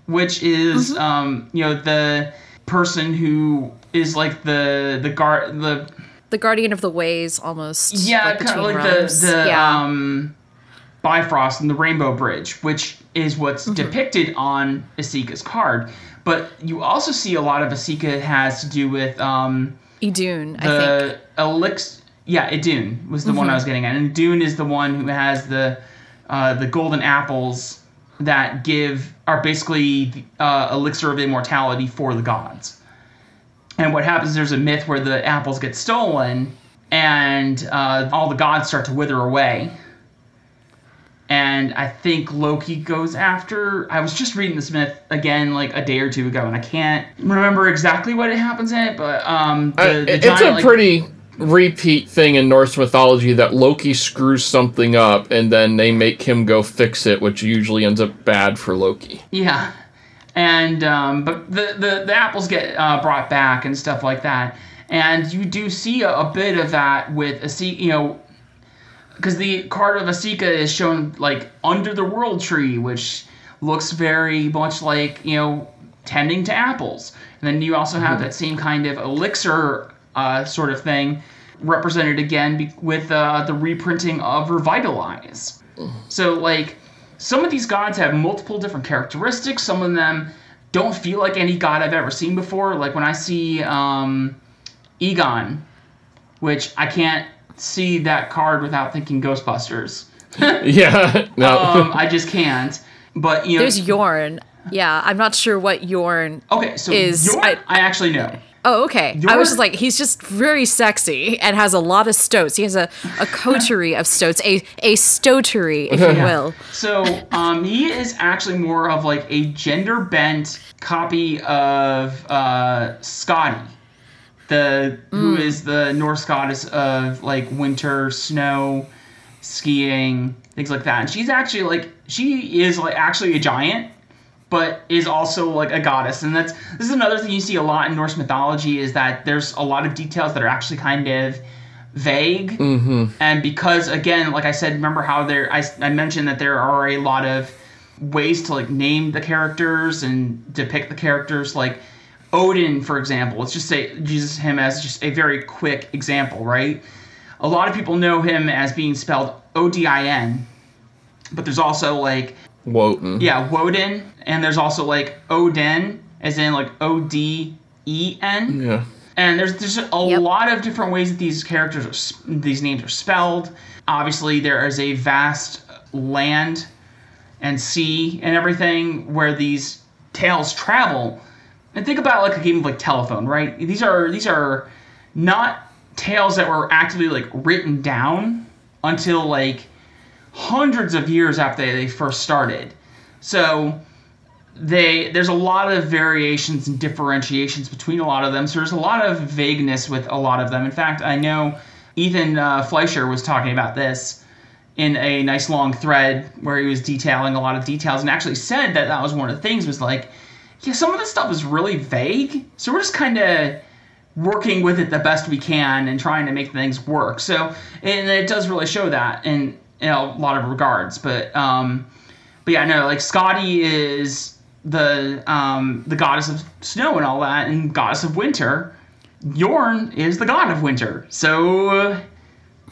which is um, you know the person who is like the the guard the The Guardian of the Ways, almost. yeah, like, kind of like the the yeah. um, Bifrost and the Rainbow Bridge, which is what's Mm-hmm. depicted on Esika's card. But you also see a lot of Esika has to do with um, Idun, I think. the elix. Yeah, Idun was the one I was getting at, and Idun is the one who has the uh, the golden apples that give are basically uh, elixir of immortality for the gods. And what happens? There's a myth where the apples get stolen, and uh, all the gods start to wither away. And I think Loki goes after. I was just reading this myth again like a day or two ago, and I can't remember exactly what it happens in it. But um, the, I- the it's giant, a like- pretty repeat thing in Norse mythology that Loki screws something up and then they make him go fix it, which usually ends up bad for Loki. Yeah, and um, but the, the the apples get uh, brought back and stuff like that, and you do see a, a bit of that with Esika, you know, because the card of Esika is shown like under the world tree, which looks very much like you know tending to apples, and then you also have that same kind of elixir uh, sort of thing represented again be- with uh, the reprinting of Revitalize. So like some of these gods have multiple different characteristics. Some of them don't feel like any god I've ever seen before. Like when I see um, Egon, which I can't see that card without thinking Ghostbusters. (laughs) Yeah, no. Um, I just can't. But you know, There's Jorn. Yeah, I'm not sure what Jorn. okay. So is- Jorn, I- I, actually know. Oh, okay. I was just like, he's just very sexy and has a lot of stoats. He has a, a coterie of stoats, a a stotery, if you (laughs) will. So um, he is actually more of like a gender bent copy of uh, Skadi, the who mm. is the Norse goddess of like winter, snow, skiing, things like that. And she's actually like she is like actually a giant, but is also like a goddess. And that's this is another thing you see a lot in Norse mythology is that there's a lot of details that are actually kind of vague mm-hmm. and because again like i said remember how there I, I mentioned that there are a lot of ways to like name the characters and depict the characters like odin for example let's just say use him as just a very quick example right a lot of people know him as being spelled o-d-i-n but there's also like Wotan. yeah woden and there's also like odin as in like o-d-e-n Yeah. and there's there's a Yep. lot of different ways that these characters are, these names are spelled. Obviously, there is a vast land and sea and everything where these tales travel. And think about like a game of like telephone, right? These are these are not tales that were actively like written down until like hundreds of years after they first started. So they there's a lot of variations and differentiations between a lot of them. So there's a lot of vagueness with a lot of them. In fact, I know Ethan uh, Fleischer was talking about this in a nice long thread where he was detailing a lot of details and actually said that that was one of the things was like, yeah, some of this stuff is really vague. So we're just kind of working with it the best we can and trying to make things work. So and it does really show that in, in a lot of regards. But um, but yeah, no, like Skadi is the um, the goddess of snow and all that, and goddess of winter. Jorn is the god of winter. So uh,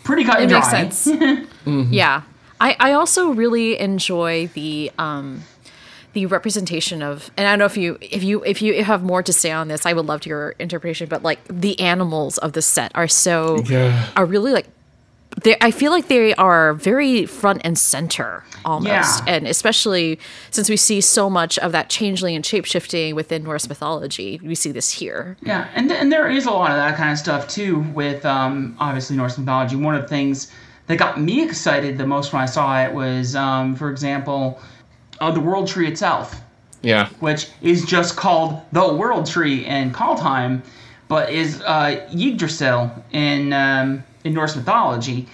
pretty cut It and makes dry. sense. (laughs) Yeah. I, I also really enjoy the um the representation of and I don't know if you if you if you have more to say on this, I would love to your interpretation, but like the animals of the set are so Yeah. are really like they I feel like they are very front and center almost. Yeah. And especially since we see so much of that changeling and shapeshifting within Norse mythology, we see this here. Yeah, and, and there is a lot of that kind of stuff too with um, obviously Norse mythology. One of the things that got me excited the most when I saw it was, um, for example, uh, the World Tree itself. Yeah. which is just called the World Tree in Kaldheim, but is uh, Yggdrasil in um, in Norse mythology.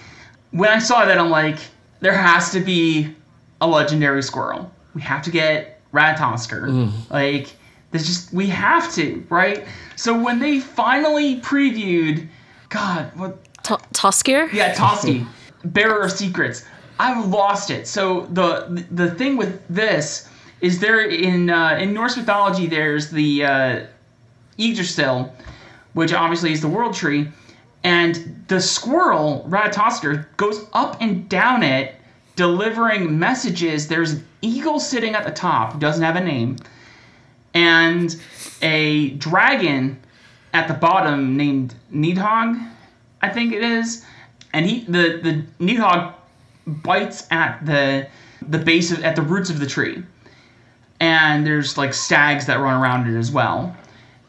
When I saw that, I'm like, there has to be a legendary squirrel. We have to get Ratatoskr. Like, there's just we have to, right? So when they finally previewed, God, what T- Toskir? yeah, Toski, (laughs) bearer of secrets. I've lost it. So the the thing with this is there in uh, in Norse mythology there's the uh, Yggdrasil, which obviously is the world tree, and the squirrel Ratatoskr goes up and down it, delivering messages. There's an eagle sitting at the top, who doesn't have a name, and a dragon at the bottom named Nidhogg, I think it is, and he the the Nidhogg bites at the the base of at the roots of the tree, and there's like stags that run around it as well.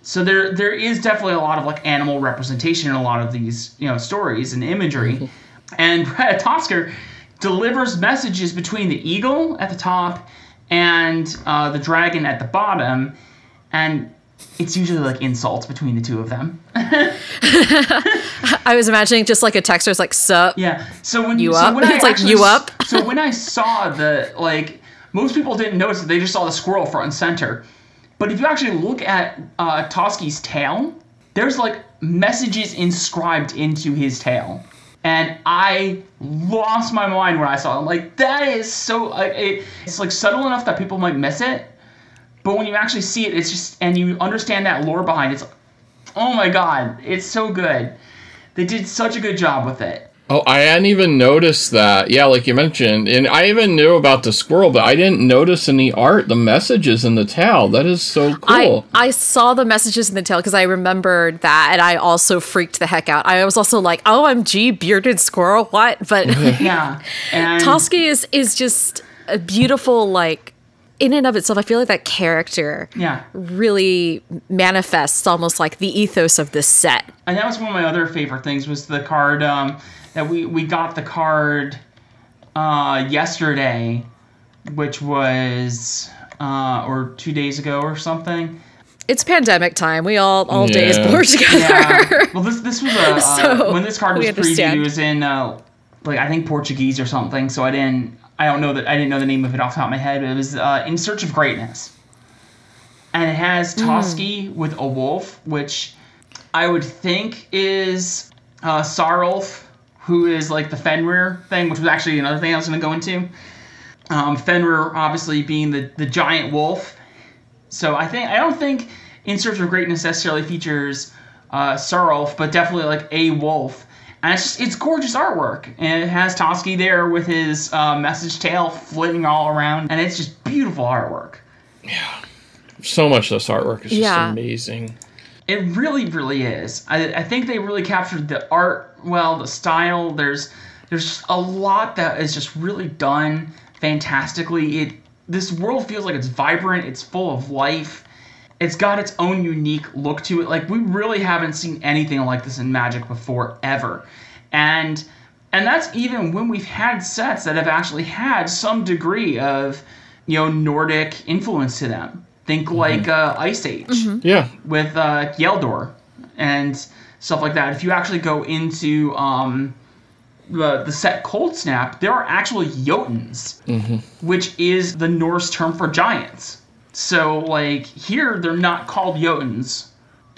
So there there is definitely a lot of like animal representation in a lot of these you know stories and imagery, and (laughs) Tosker delivers messages between the eagle at the top and uh, the dragon at the bottom, and it's usually like insults between the two of them. (laughs) I was imagining just like a text was like, sup. Yeah. So when You so up? when I (laughs) It's like, you up? so when I saw the like, most people didn't notice it. They just saw the squirrel front and center. But if you actually look at uh, Toski's tail, there's like messages inscribed into his tail, and I lost my mind when I saw them. Like that is so like it, it's like subtle enough that people might miss it, but when you actually see it, it's just and you understand that lore behind it, it's like, oh my god, it's so good. They did such a good job with it. Oh, I hadn't even noticed that. Yeah, like you mentioned, and I even knew about the squirrel, but I didn't notice in the art the messages in the towel. That is so cool. I, I saw the messages in the tail because I remembered that, and I also freaked the heck out. I was also like, "Oh, "OMG, bearded squirrel, what?" But (laughs) Yeah. (laughs) And Toski is is just a beautiful like. In and of itself, I feel like that character Yeah. really manifests almost like the ethos of this set. And that was one of my other favorite things was the card um, that we we got the card uh, yesterday, which was uh, or two days ago or something. It's pandemic time. We all all day is Yeah. blurred together. Yeah. (laughs) Well, this this was a uh, So, when this card was previewed, understand. it was in uh, like I think Portuguese or something. So I didn't I don't know that I didn't know the name of it off the top of my head. But it was uh, in search of greatness, and it has Hmm. Toski with a wolf, which I would think is uh, Sarulf, who is like the Fenrir thing, which was actually another thing I was going to go into. Um, Fenrir obviously being the the giant wolf. So I think I don't think In Search of Greatness necessarily features uh, Sarulf, but definitely like a wolf. And it's just it's gorgeous artwork, and it has Toski there with his uh, message tail flitting all around, and it's just beautiful artwork. Yeah. So much of this artwork is just Yeah. amazing. It really, really is. I, I think they really captured the art well, the style. There's there's a lot that is just really done fantastically. It this world feels like it's vibrant. It's full of life. It's got its own unique look to it. Like we really haven't seen anything like this in Magic before ever, and and that's even when we've had sets that have actually had some degree of you know Nordic influence to them. Think like uh, Ice Age Yeah. with uh, Kjeldor and stuff like that. If you actually go into um, the, the set Cold Snap, there are actual Jotuns, which is the Norse term for giants. So, like, here they're not called Jotuns,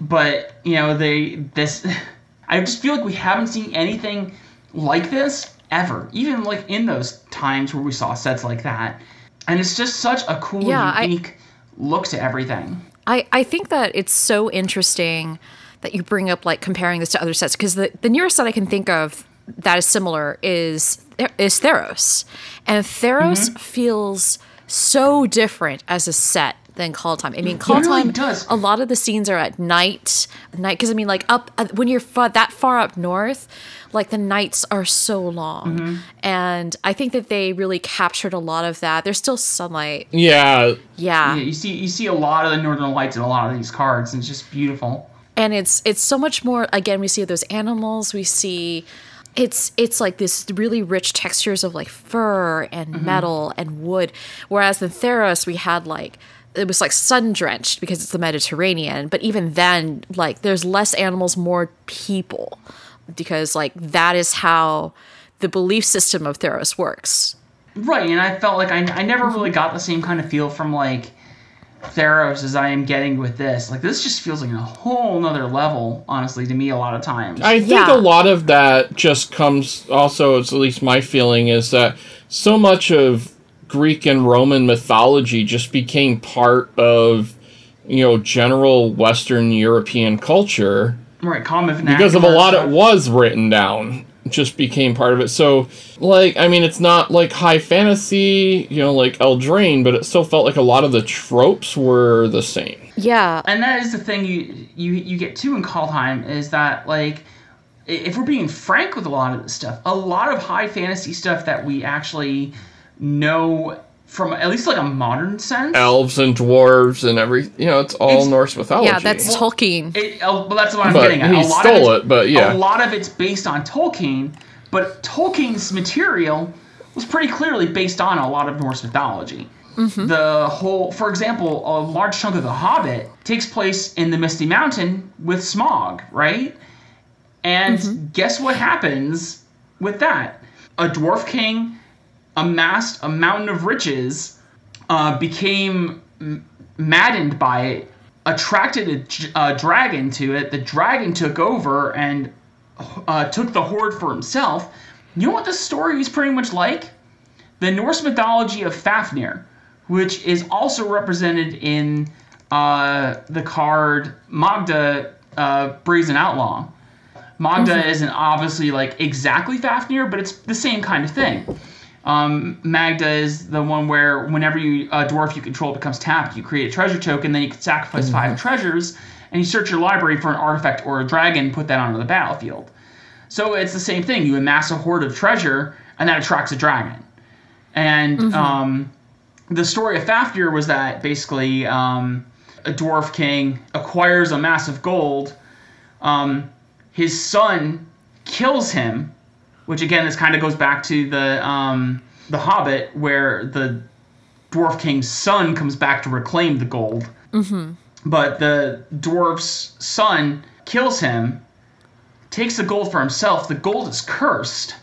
but, you know, they, this, (laughs) I just feel like we haven't seen anything like this ever, even like in those times where we saw sets like that. And it's just such a cool, Yeah, I- unique look to everything. I, I think that it's so interesting that you bring up like comparing this to other sets because the, the nearest set I can think of that is similar is is Theros. And Theros Mm-hmm. feels so different as a set than Kaldheim. I mean, Call really Time does. a lot of the scenes are at night, night because I mean like up uh, when you're fa- that far up north, like the nights are so long. Mm-hmm. And I think that they really captured a lot of that. There's still sunlight. Yeah. Yeah, you see you see a lot of the northern lights in a lot of these cards, and it's just beautiful. and it's it's so much more again we see those animals we see it's it's like this really rich textures of like fur and mm-hmm. metal and wood. Whereas in theros we had like it was like sun drenched because it's the mediterranean. But even then like there's less animals more people. Because like that is how the belief system of theros works. Right, and I felt like I, I never mm-hmm. really got the same kind of feel from like Theros as I am getting with this. Like this just feels like a whole nother level, honestly, to me a lot of times. I think Yeah. a lot of that just comes also, it's at least my feeling, is that so much of Greek and Roman mythology just became part of, you know, general Western European culture right, common because of a lot stuff. it was written down just became part of it. So like i mean it's not like high fantasy you know like eldraine but it still felt like a lot of the tropes were the same. Yeah. And that is the thing you you you get to in Kaldheim is that like if we're being frank with a lot of this stuff a lot of high fantasy stuff that we actually know from at least like a modern sense. Elves and dwarves and every you know it's all It's- norse mythology. yeah that's tolkien. it, uh, well, that's what i'm But getting at. he a lot stole of it, but yeah. a lot of it's based on tolkien but tolkien's material was pretty clearly based on a lot of norse mythology. The whole for example a large chunk of the hobbit takes place in the misty mountain with Smaug right? And guess what happens with that? A dwarf king amassed a mountain of riches, uh, became m- maddened by it, attracted a dragon to it. The dragon took over and uh, took the hoard for himself. You know what this story is pretty much like? The Norse mythology of Fafnir, which is also represented in uh, the card Magda uh, Brazen Outlaw. Magda isn't obviously like exactly Fafnir, but it's the same kind of thing. Um, Magda is the one where whenever you a dwarf you control becomes tapped, you create a treasure token, then you can sacrifice five treasures, and you search your library for an artifact or a dragon, put that onto the battlefield. So it's the same thing. You amass a hoard of treasure, and that attracts a dragon. And um, the story of Fafnir was that basically um, a dwarf king acquires a massive gold. Um, his son kills him, which again, this kind of goes back to the um, the Hobbit, where the dwarf king's son comes back to reclaim the gold. Mm-hmm. But the dwarf's son kills him, takes the gold for himself. The gold is cursed,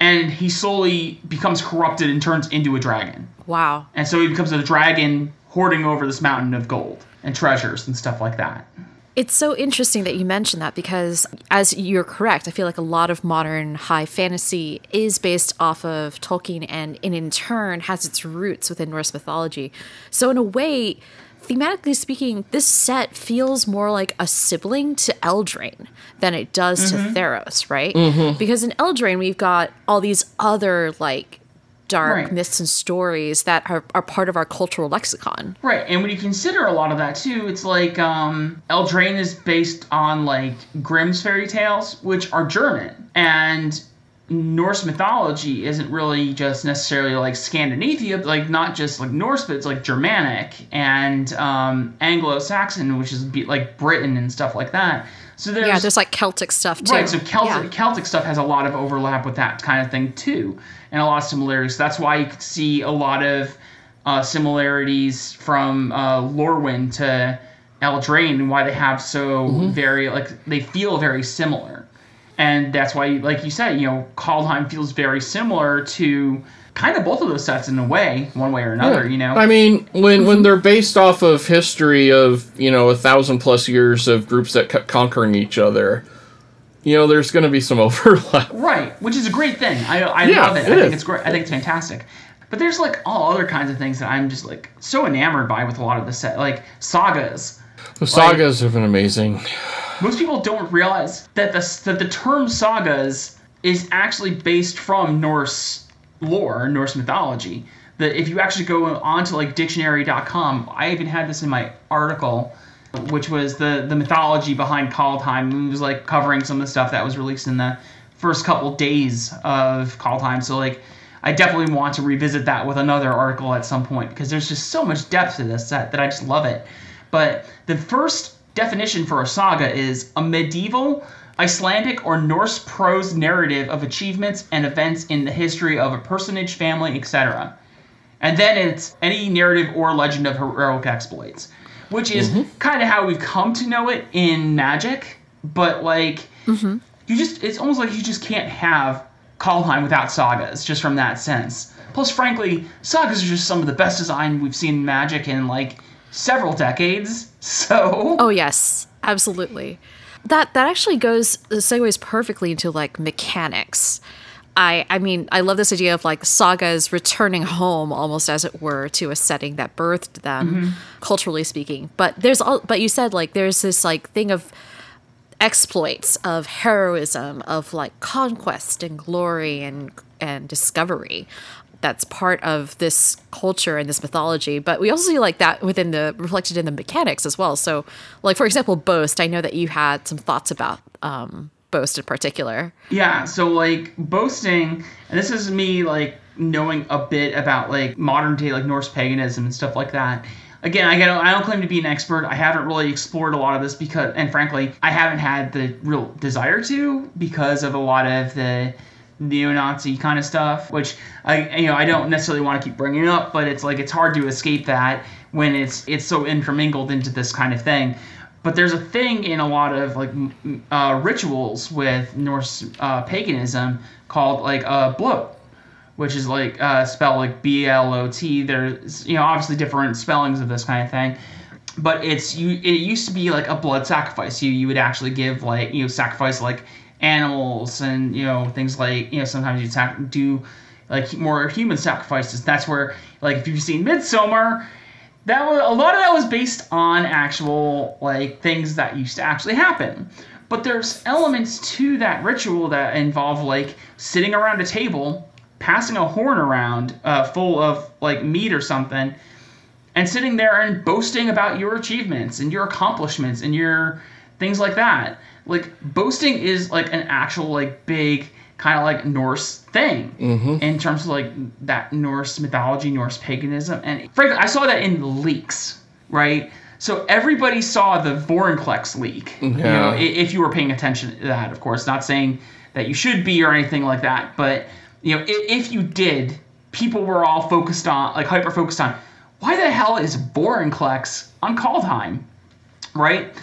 and he slowly becomes corrupted and turns into a dragon. Wow. And so he becomes a dragon hoarding over this mountain of gold and treasures and stuff like that. It's so interesting that you mentioned that because, as you're correct, I feel like a lot of modern high fantasy is based off of Tolkien and, and in turn has its roots within Norse mythology. So, in a way, thematically speaking, this set feels more like a sibling to Eldraine than it does to mm-hmm. Theros, right? Mm-hmm. Because in Eldraine, we've got all these other, like, dark Right. myths and stories that are, are part of our cultural lexicon. Right, and when you consider a lot of that too, it's like um, Eldraine is based on like Grimm's fairy tales, which are German, and Norse mythology isn't really just necessarily like Scandinavia, like not just like Norse, but it's like Germanic and um, Anglo-Saxon, which is be- like Britain and stuff like that. So there's Yeah, there's like Celtic stuff too. Right, so Celtic, Yeah. Celtic stuff has a lot of overlap with that kind of thing too, and a lot of similarities. That's why you could see a lot of uh, similarities from uh, Lorwyn to Eldraine, and why they have so very like they feel very similar, and that's why, like you said, you know, Kaldheim feels very similar to kind of both of those sets in a way, one way or another. You know, I mean, when when they're based off of history of you know a thousand plus years of groups that kept conquering each other, you know, there's going to be some (laughs) overlap. Right, which is a great thing. I, I Yeah, love it. it I think it's great. I think it's fantastic. But there's like all other kinds of things that I'm just like so enamored by with a lot of the set, like sagas. The sagas have been amazing. Most people don't realize that the that the term sagas is actually based from Norse lore, Norse mythology. That if you actually go onto like dictionary.com, I even had this in my article, which was the the mythology behind Kaldheim. It was like covering some of the stuff that was released in the first couple days of Kaldheim. So like I definitely want to revisit that with another article at some point because there's just so much depth to this set that I just love it. But the first definition for a saga is a medieval, Icelandic, or Norse prose narrative of achievements and events in the history of a personage, family, etc. And then it's any narrative or legend of heroic exploits, which is mm-hmm. kind of how we've come to know it in Magic. But like, mm-hmm. you just it's almost like you just can't have Kaldheim without sagas, just from that sense. Plus, frankly, sagas are just some of the best design we've seen in Magic in like several decades. (laughs) So Oh yes, absolutely. That that actually goes uh, segues perfectly into like mechanics. I I mean I love this idea of like sagas returning home almost as it were to a setting that birthed them, mm-hmm. culturally speaking. But there's all but you said like there's this like thing of exploits of heroism of like conquest and glory and and discovery that's part of this culture and this mythology but we also see like that within the reflected in the mechanics as well so like for example boast i know that you had some thoughts about um boast in particular Yeah, so like boasting, and this is me like knowing a bit about like modern day like Norse paganism and stuff like that. Again, I don't I don't claim to be an expert. I haven't really explored a lot of this because, and frankly, I haven't had the real desire to because of a lot of the neo-Nazi kind of stuff, which I you know I don't necessarily want to keep bringing up, but it's like it's hard to escape that when it's it's so intermingled into this kind of thing. But there's a thing in a lot of like uh, rituals with Norse uh, paganism called like uh, bloat, which is like uh, spelled like B L O T. There's you know obviously different spellings of this kind of thing, but it's you. It used to be like a blood sacrifice. You you would actually give like you know sacrifice like animals and you know things like you know sometimes you'd sac- do like more human sacrifices. That's where like if you've seen Midsummer that was a lot of that was based on actual like things that used to actually happen but there's elements to that ritual that involve like sitting around a table passing a horn around uh, full of like meat or something and sitting there and boasting about your achievements and your accomplishments and your things like that like boasting is like an actual like big kind of like Norse thing mm-hmm. in terms of like that Norse mythology, Norse paganism, and frankly, I saw that in the leaks, right? So everybody saw the Vorinclex leak. You know, if you were paying attention to that, of course, not saying that you should be or anything like that, but you know, if you did, people were all focused on, like hyper focused on, why the hell is Vorinclex on Kaldheim, right?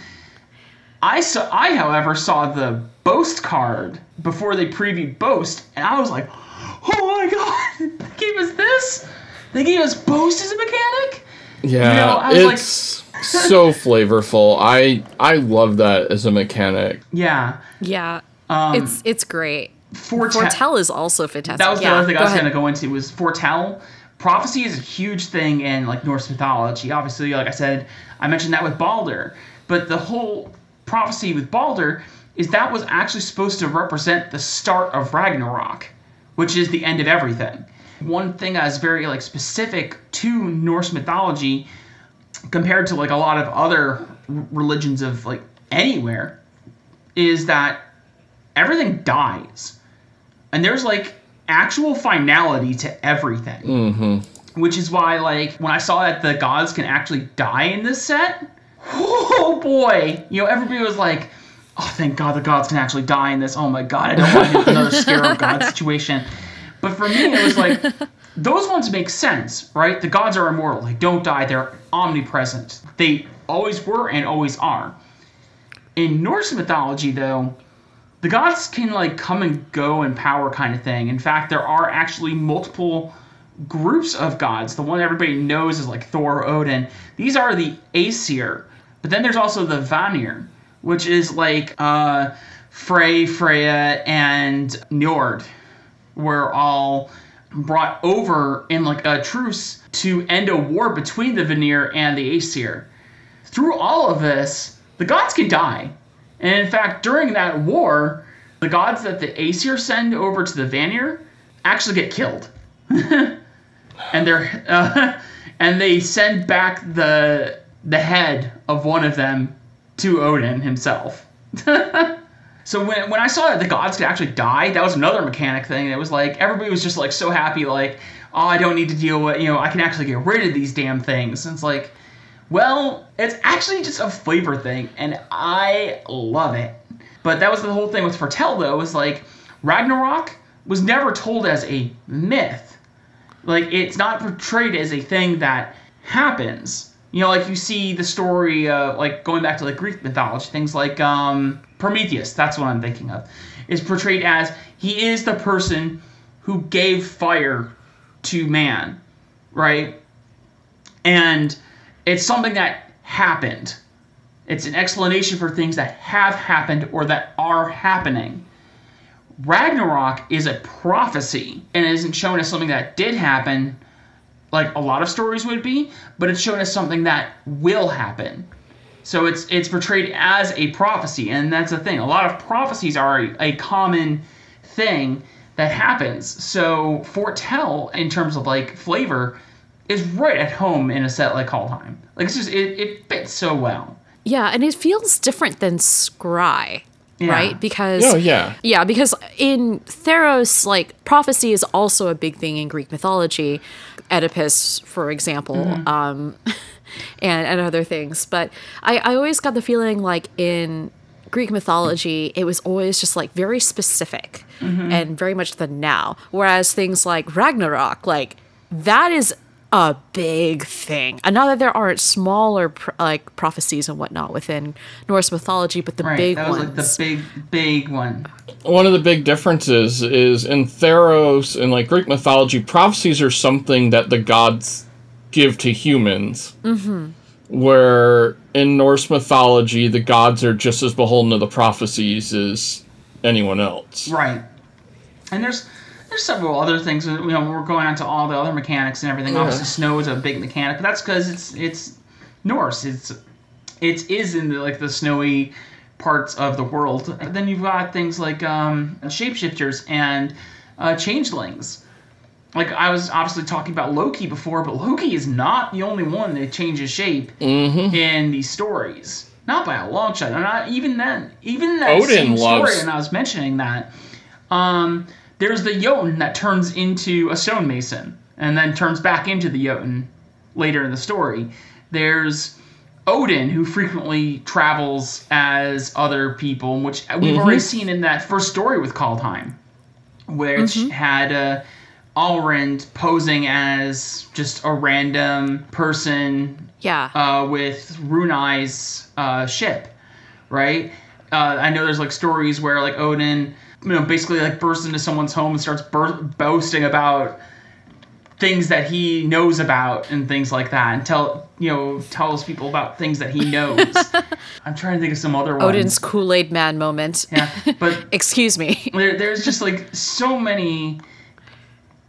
I saw, I, however, saw the Boast card before they previewed Boast, and I was like, oh my god, (laughs) they gave us this? They gave us Boast as a mechanic? Yeah, know, I was like- it's so (laughs) flavorful. I I love that as a mechanic. Yeah. Yeah. Um, it's it's great. Forte- Foretell is also fantastic. That was the yeah, other thing I was ahead. going to go into was foretell. Prophecy is a huge thing in like Norse mythology. Obviously, like I said, I mentioned that with Balder, but the whole prophecy with Balder is that was actually supposed to represent the start of Ragnarok, which is the end of everything. One thing that is very like specific to Norse mythology compared to like a lot of other religions of like anywhere is that everything dies and there's like actual finality to everything. Mm-hmm. Which is why, like, when I saw that the gods can actually die in this set, oh boy, you know, everybody was like, "Oh, thank God the gods can actually die in this." Oh my God, I don't want to get another Scarab (laughs) God situation. But for me, it was like those ones make sense, right? The gods are immortal; they don't die; they're omnipresent. They always were and always are. In Norse mythology, though, the gods can like come and go in power kind of thing. In fact, there are actually multiple groups of gods. The one everybody knows is like Thor, Odin. These are the Aesir. But then there's also the Vanir, which is like uh, Frey, Freya, and Njord were all brought over in like a truce to end a war between the Vanir and the Aesir. Through all of this, the gods can die. And in fact, during that war, the gods that the Aesir send over to the Vanir actually get killed. (laughs) and they're (laughs) uh, and they send back the the head of one of them to Odin himself. (laughs) so when, when I saw that the gods could actually die, that was another mechanic thing. It was like everybody was just like so happy, like, oh, I don't need to deal with, you know, I can actually get rid of these damn things. And it's like, well, it's actually just a flavor thing, and I love it. But that was the whole thing with Foretell, though, was like Ragnarok was never told as a myth. Like it's not portrayed as a thing that happens. You know, like you see the story, uh, like going back to like Greek mythology, things like um, Prometheus. That's what I'm thinking of. Is portrayed as he is the person who gave fire to man, right? And it's something that happened. It's an explanation for things that have happened or that are happening. Ragnarok is a prophecy and isn't shown as something that did happen, like a lot of stories would be, but it's shown as something that will happen. So it's it's portrayed as a prophecy, and that's the thing. A lot of prophecies are a, a common thing that happens. So foretell, in terms of like flavor, is right at home in a set like Kaldheim. Like it's just it, it fits so well. Yeah, and it feels different than Scry, Yeah. right? Because Oh yeah. Yeah, because in Theros, like prophecy is also a big thing in Greek mythology. Oedipus, for example, um, (laughs) and and other things. But I, I always got the feeling like in Greek mythology, it was always just like very specific and very much the now. Whereas things like Ragnarok, like that is a big thing. And not that there aren't smaller pr- like prophecies and whatnot within Norse mythology, but the Right. big that was ones. like the big big one. One of the big differences is in Theros and like Greek mythology, prophecies are something that the gods give to humans. Mm-hmm. Where in Norse mythology, the gods are just as beholden to the prophecies as anyone else. Right. And there's there's several other things. You know, we're going on to all the other mechanics and everything. Obviously, snow is a big mechanic, but that's because it's it's Norse. It's it is in the, like the snowy parts of the world. And then you've got things like um, shapeshifters and uh, changelings. Like I was obviously talking about Loki before, but Loki is not the only one that changes shape in these stories. Not by a long shot. Not even then. Even that Odin same loves- story, and I was mentioning that. Um, there's the Jotun that turns into a stonemason and then turns back into the Jotun later in the story. There's Odin, who frequently travels as other people, which we've already seen in that first story with Kaldheim, which had uh, Alrund posing as just a random person Yeah. uh, with Runai's uh, ship, right? Uh, I know there's like stories where like Odin, you know, basically like bursts into someone's home and starts bur- boasting about things that he knows about and things like that, and tell you know tells people about things that he knows. (laughs) I'm trying to think of some other ones. Odin's Kool Aid Man moment. yeah, but (laughs) Excuse me. (laughs) there, there's just like so many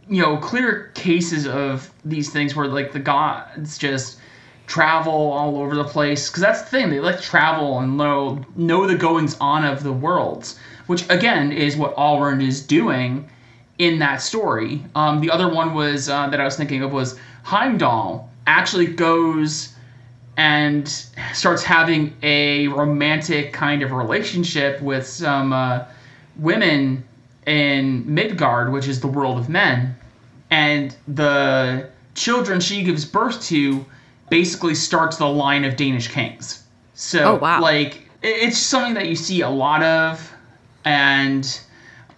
you know clear cases of these things where like the gods just travel all over the place because that's the thing they like travel and know know the goings on of the worlds which again is what Alrund is doing in that story um, the other one was uh, that i was thinking of was heimdall actually goes and starts having a romantic kind of relationship with some uh, women in Midgard, which is the world of men. And the children she gives birth to basically starts the line of Danish kings. So, Oh, wow. like, it's something that you see a lot of, and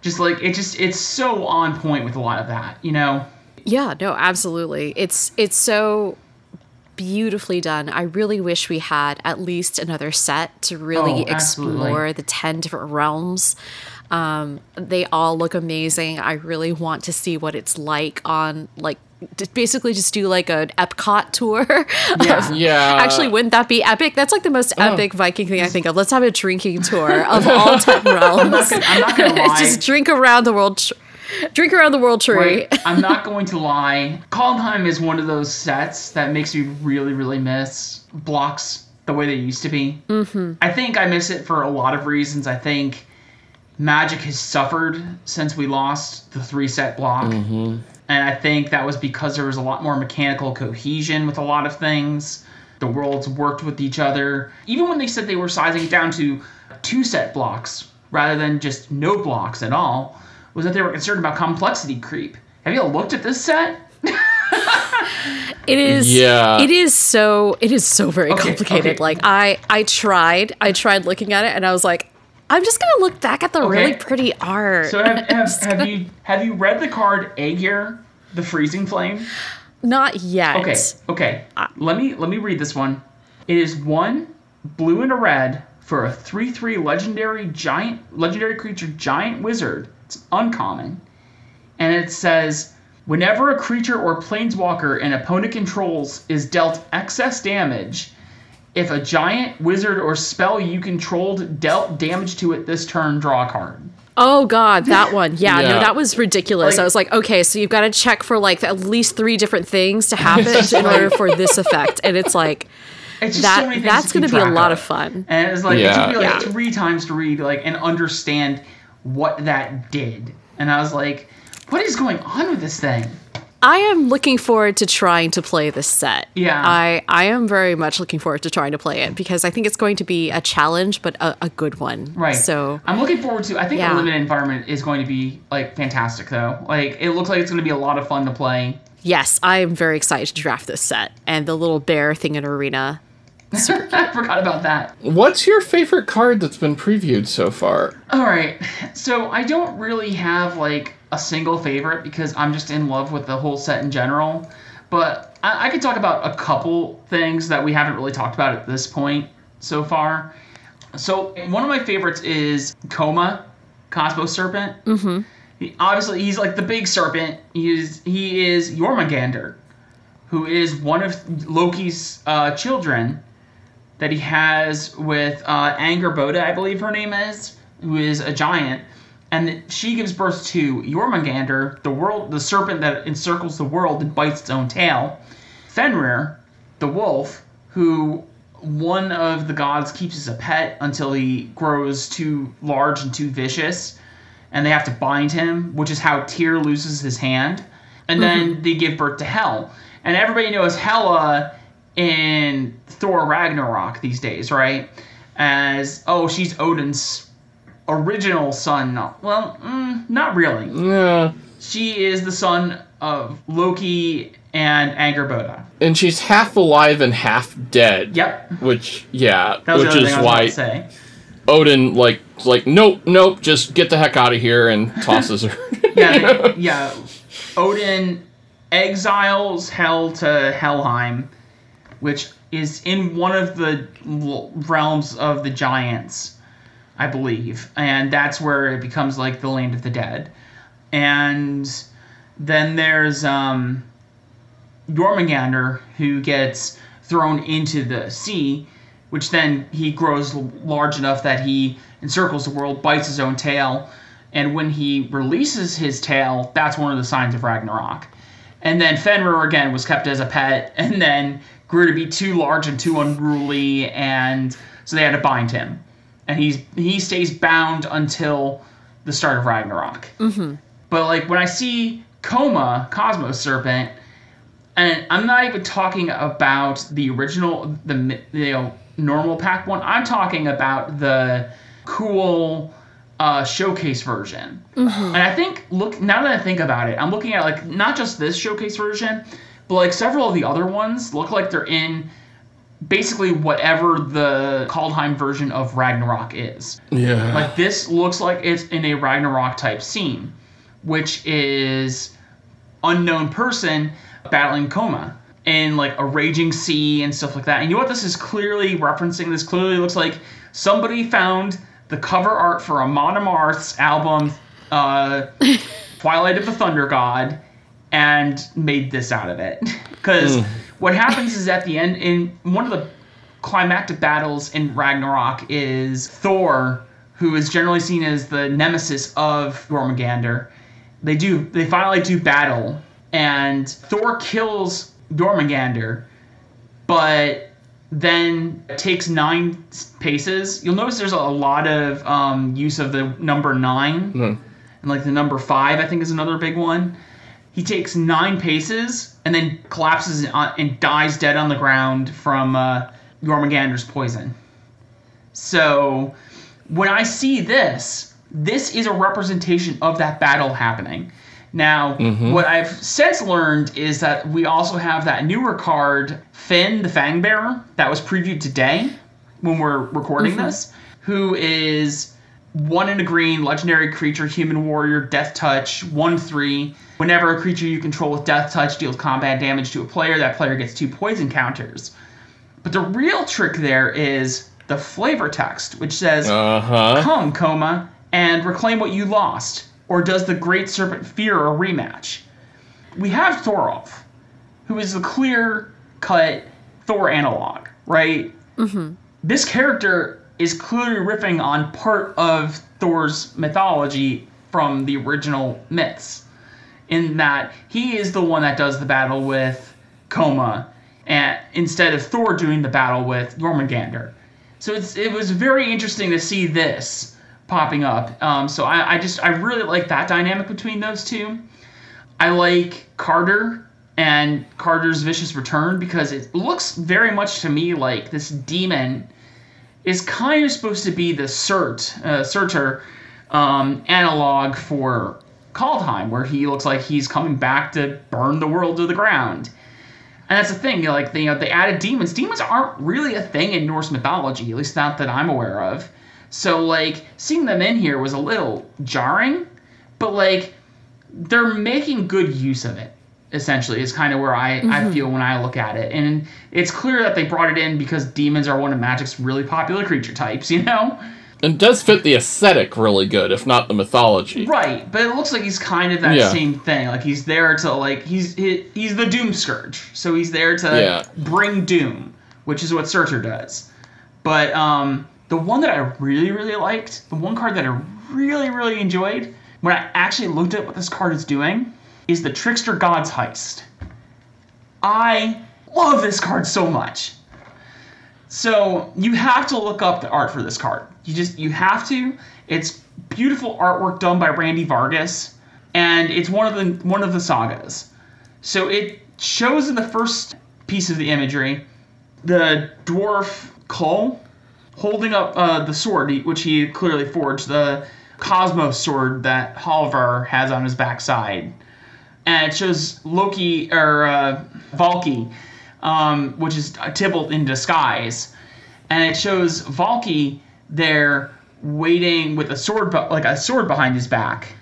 just like it just it's so on point with a lot of that, you know. Yeah, no, absolutely. It's it's so beautifully done. I really wish we had at least another set to really Oh, explore the 10 different realms. Um, they all look amazing. I really want to see what it's like on like basically just do like an Epcot tour. (laughs) Yeah. Yeah. Actually, wouldn't that be epic? That's like the most epic Viking thing I think of. Let's have a drinking tour of all 10 (laughs) realms. I'm not gonna (laughs) lie. just drink around the world. Tr- drink around the world tree. Right. I'm not going to lie. Kaldheim is one of those sets that makes me really, really miss blocks the way they used to be. Mm-hmm. I think I miss it for a lot of reasons. I think Magic has suffered since we lost the three set block. And I think that was because there was a lot more mechanical cohesion with a lot of things. The worlds worked with each other. Even when they said they were sizing it down to two set blocks rather than just no blocks at all, was that they were concerned about complexity creep. Have you all looked at this set? (laughs) It is Yeah. It is so it is so very Okay, complicated. okay. Like I I tried I tried looking at it and I was like I'm just gonna look back at the really pretty art. So have, (laughs) have, have you have you read the card Aegar, the Freezing Flame? Not yet. Okay, okay. Uh, let me let me read this one. It is one blue and a red for a three three legendary giant legendary creature giant wizard. It's uncommon, and it says whenever a creature or planeswalker an opponent controls is dealt excess damage. If a giant wizard or spell you controlled dealt damage to it this turn, draw a card. Oh god, that (laughs) one. Yeah, no, that was ridiculous. Like- I was like, okay, so you've got to check for like at least three different things to happen (laughs) in order for this effect. And it's like (laughs) It's just that so many things that's to gonna be a lot of. of fun. And it's like it took me like Yeah. three times to read like and understand what that did. And I was like, what is going on with this thing? I am looking forward to trying to play this set. Yeah. I, I am very much looking forward to trying to play it because I think it's going to be a challenge, but a, a good one. Right. So I'm looking forward to I think Yeah. the limited environment is going to be like fantastic though. Like it looks like it's gonna be a lot of fun to play. yes, I am very excited to draft this set and the little bear thing in arena. (laughs) I forgot about that. What's your favorite card that's been previewed so far? All right. So I don't really have like a single favorite because I'm just in love with the whole set in general. But I, I could talk about a couple things that we haven't really talked about at this point so far. So one of my favorites is Koma, Cosmos Serpent. Mm-hmm. He, obviously, he's like the big serpent. He is he is Jormungandr, who is one of Loki's uh, children that he has with uh, Angerboda, I believe her name is, who is a giant, and she gives birth to Jormungandr, the world, the serpent that encircles the world and bites its own tail. Fenrir, the wolf, who one of the gods keeps as a pet until he grows too large and too vicious, and they have to bind him, which is how Tyr loses his hand, and then mm-hmm. they give birth to Hel, and everybody knows Hela in Thor Ragnarok these days, right? As oh, she's Odin's original son. Well, mm, not really. Yeah. She is the son of Loki and Angerboda. And she's half alive and half dead. Yep. Which yeah, which is thing I was why say. Odin like like nope nope just get the heck out of here and tosses her. (laughs) Yeah, (laughs) yeah. Odin exiles Hel to Helheim, which is in one of the realms of the giants, I believe, and that's where it becomes like the land of the dead. And then there's um, Jormungandr who gets thrown into the sea, which then he grows large enough that he encircles the world, bites his own tail, and when he releases his tail, that's one of the signs of Ragnarok. And then Fenrir again was kept as a pet, and then grew to be too large and too unruly, and so they had to bind him, and he's he stays bound until the start of Ragnarok. Mm-hmm. But like when I see Koma, Cosmos Serpent, and I'm not even talking about the original, the you know normal pack one. I'm talking about the cool uh, showcase version. And I think look now that I think about it, I'm looking at like not just this showcase version, but like several of the other ones look like they're in basically whatever the Kaldheim version of Ragnarok is. yeah. Like this looks like it's in a Ragnarok type scene, which is unknown person battling Koma in like a raging sea and stuff like that. And you know what this is clearly referencing? This clearly looks like somebody found the cover art for Amon Amarth's album, uh, (laughs) Twilight of the Thunder God, and made this out of it. Because what happens is at the end, in one of the climactic battles in Ragnarok, is Thor, who is generally seen as the nemesis of Jormungandr. They do, they finally do battle, and Thor kills Jormungandr, but then takes nine paces. You'll notice there's a lot of um, use of the number nine, and like the number five, I think, is another big one. He takes nine paces and then collapses and dies dead on the ground from uh, poison. So when I see this, this is a representation of that battle happening. Now, what I've since learned is that we also have that newer card, Fynn the Fangbearer, that was previewed today when we're recording this, who is one in a green, legendary creature, human warrior, death touch, 1 3. Whenever a creature you control with death touch deals combat damage to a player, that player gets two poison counters. But the real trick there is the flavor text, which says, Uh huh. Come, Koma, and reclaim what you lost. Or does the Great Serpent fear a rematch? We have Toralf, who is the clear cut Thor analog, right? Mm-hmm. This character is clearly riffing on part of Thor's mythology from the original myths, in that he is the one that does the battle with Koma, and instead of Thor doing the battle with Jormungandr. So it's it was very interesting to see this popping up. Um, so I, I just I really like that dynamic between those two. I like Kardur and Kardur's vicious return because it looks very much to me like this demon is kind of supposed to be the Cert uh, Surtur um, analog for Kaldheim, where he looks like he's coming back to burn the world to the ground. And that's the thing, like they, you know, they added demons. Demons aren't really a thing in Norse mythology, at least not that I'm aware of. So like seeing them in here was a little jarring, but like they're making good use of it. Essentially, is kind of where I, I feel when I look at it, and it's clear that they brought it in because demons are one of Magic's really popular creature types. (laughs) You know, And does fit the aesthetic really good, if not the mythology. Right, but it looks like he's kind of that Yeah. same thing. Like he's there to like he's he, he's the Doom Scourge, so he's there to Yeah. bring doom, which is what Surtur does. But um, the one that I really really liked, the one card that I really really enjoyed, when I actually looked at what this card is doing, is the Trickster God's Heist. I love this card so much. So you have to look up the art for this card. You just you have to. It's beautiful artwork done by Randy Vargas, and it's one of the one of the sagas. So it shows in the first piece of the imagery the dwarf Koll holding up uh, the sword, which he clearly forged, the Cosmos sword that Halvar has on his backside. And it shows Loki, or uh, Valki, um, which is Tibalt in disguise. And it shows Valki there waiting with a sword, like a sword behind his back.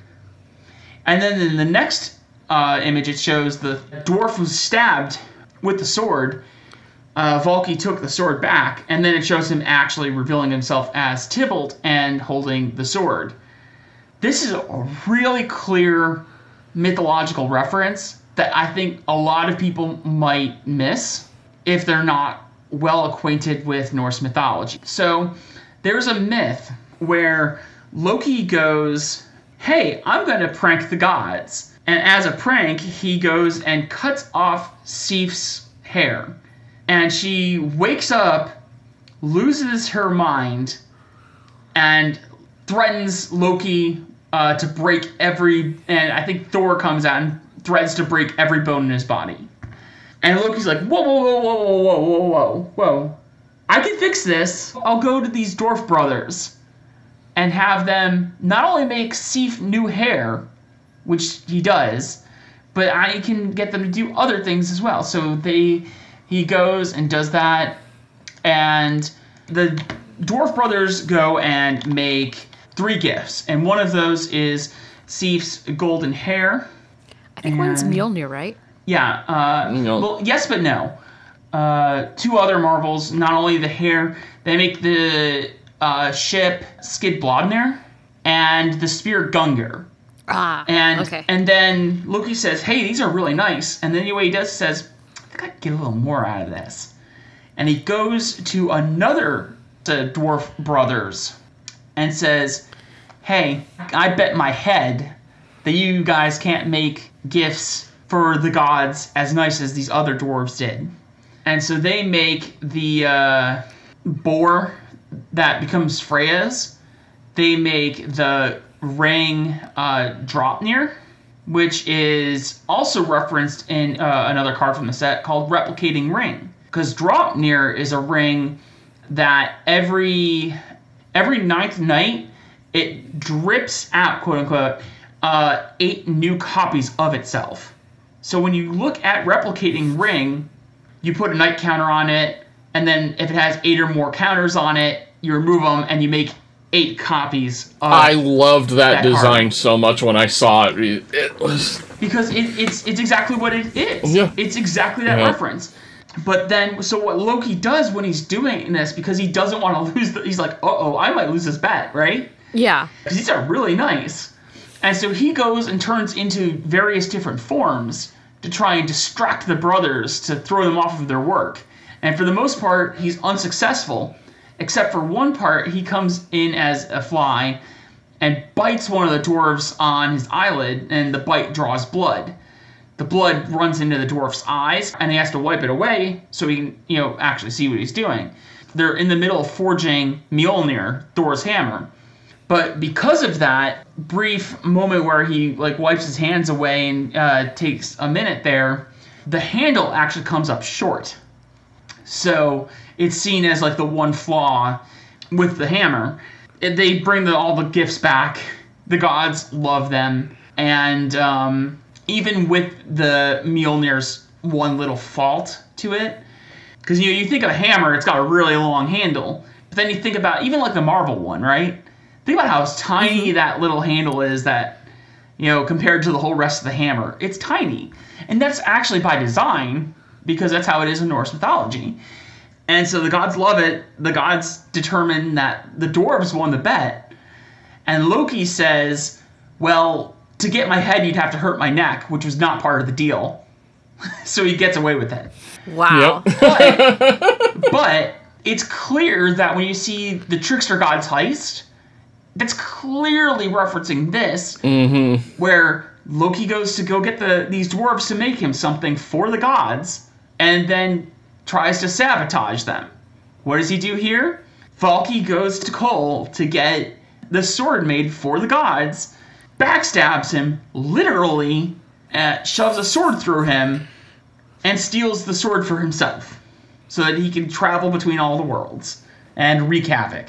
And then in the next uh, image, it shows the dwarf was stabbed with the sword. Uh, Valki took the sword back, and then it shows him actually revealing himself as Tibalt and holding the sword. This is a really clear mythological reference that I think a lot of people might miss if they're not well acquainted with Norse mythology. So there's a myth where Loki goes, Hey, I'm going to prank the gods. And as a prank, he goes and cuts off Sif's hair. And she wakes up, loses her mind, and threatens Loki uh, to break every. And I think Thor comes out and threatens to break every bone in his body. And Loki's like, whoa, whoa, whoa, whoa, whoa, whoa, whoa, whoa. I can fix this. I'll go to these dwarf brothers and have them not only make Sif new hair, which he does, but I can get them to do other things as well. So they, he goes and does that, and the dwarf brothers go and make three gifts, and one of those is Sif's golden hair. I think one's And- Mjolnir, right? Yeah. Uh, No. Well, yes, but no. Uh, two other marvels. Not only the hair, they make the uh, ship Skidbladnir and the spear Gungnir. Ah, And okay. and then Loki says, "Hey, these are really nice." And then what he does says, "I think I can get a little more out of this." And he goes to another the dwarf brothers and says, "Hey, I bet my head that you guys can't make gifts for the gods as nice as these other dwarves did." And so they make the uh, boar that becomes Freya's they make the ring uh, Draupnir, which is also referenced in uh, another card from the set called Replicating Ring. Because Draupnir is a ring that every every ninth night it drips out, quote unquote, uh, eight new copies of itself. So when you look at Replicating Ring, you put a night counter on it, and then if it has eight or more counters on it, you remove them and you make eight copies of I loved that, That design card. so much when I saw it. It, it was because it, it's it's exactly what it is. Yeah. It's exactly that Yeah. reference. But then, so what Loki does when he's doing this, because he doesn't want to lose, the, he's like, uh oh, I might lose this bet, right? yeah. Because these are really nice. And so he goes and turns into various different forms to try and distract the brothers to throw them off of their work. And for the most part, he's unsuccessful, except for one part, he comes in as a fly and bites one of the dwarves on his eyelid, and the bite draws blood. The blood runs into the dwarf's eyes, and he has to wipe it away so he can, you know, actually see what he's doing. They're in the middle of forging Mjolnir, Thor's hammer. But because of that brief moment where he like wipes his hands away and uh, takes a minute there, the handle actually comes up short. So it's seen as like the one flaw with the hammer. They bring the, all the gifts back. The gods love them, and um, even with the Mjolnir's one little fault to it, because you know you think of a hammer, it's got a really long handle. But then you think about even like the Marvel one, right? Think about how tiny mm-hmm. that little handle is. That you know compared to the whole rest of the hammer, it's tiny, and that's actually by design because that's how it is in Norse mythology. And so the gods love it. The gods determine that the dwarves won the bet. And Loki says, Well, to get my head, you'd have to hurt my neck, which was not part of the deal. (laughs) so he gets away with it. Wow. (laughs) But it's clear that when you see the Trickster Gods heist, that's clearly referencing this, mm-hmm. where Loki goes to go get the these dwarves to make him something for the gods, and then tries to sabotage them. What does he do here? Valki goes to Koll to get the sword made for the gods, backstabs him, literally, uh, shoves a sword through him, and steals the sword for himself so that he can travel between all the worlds. and wreak havoc.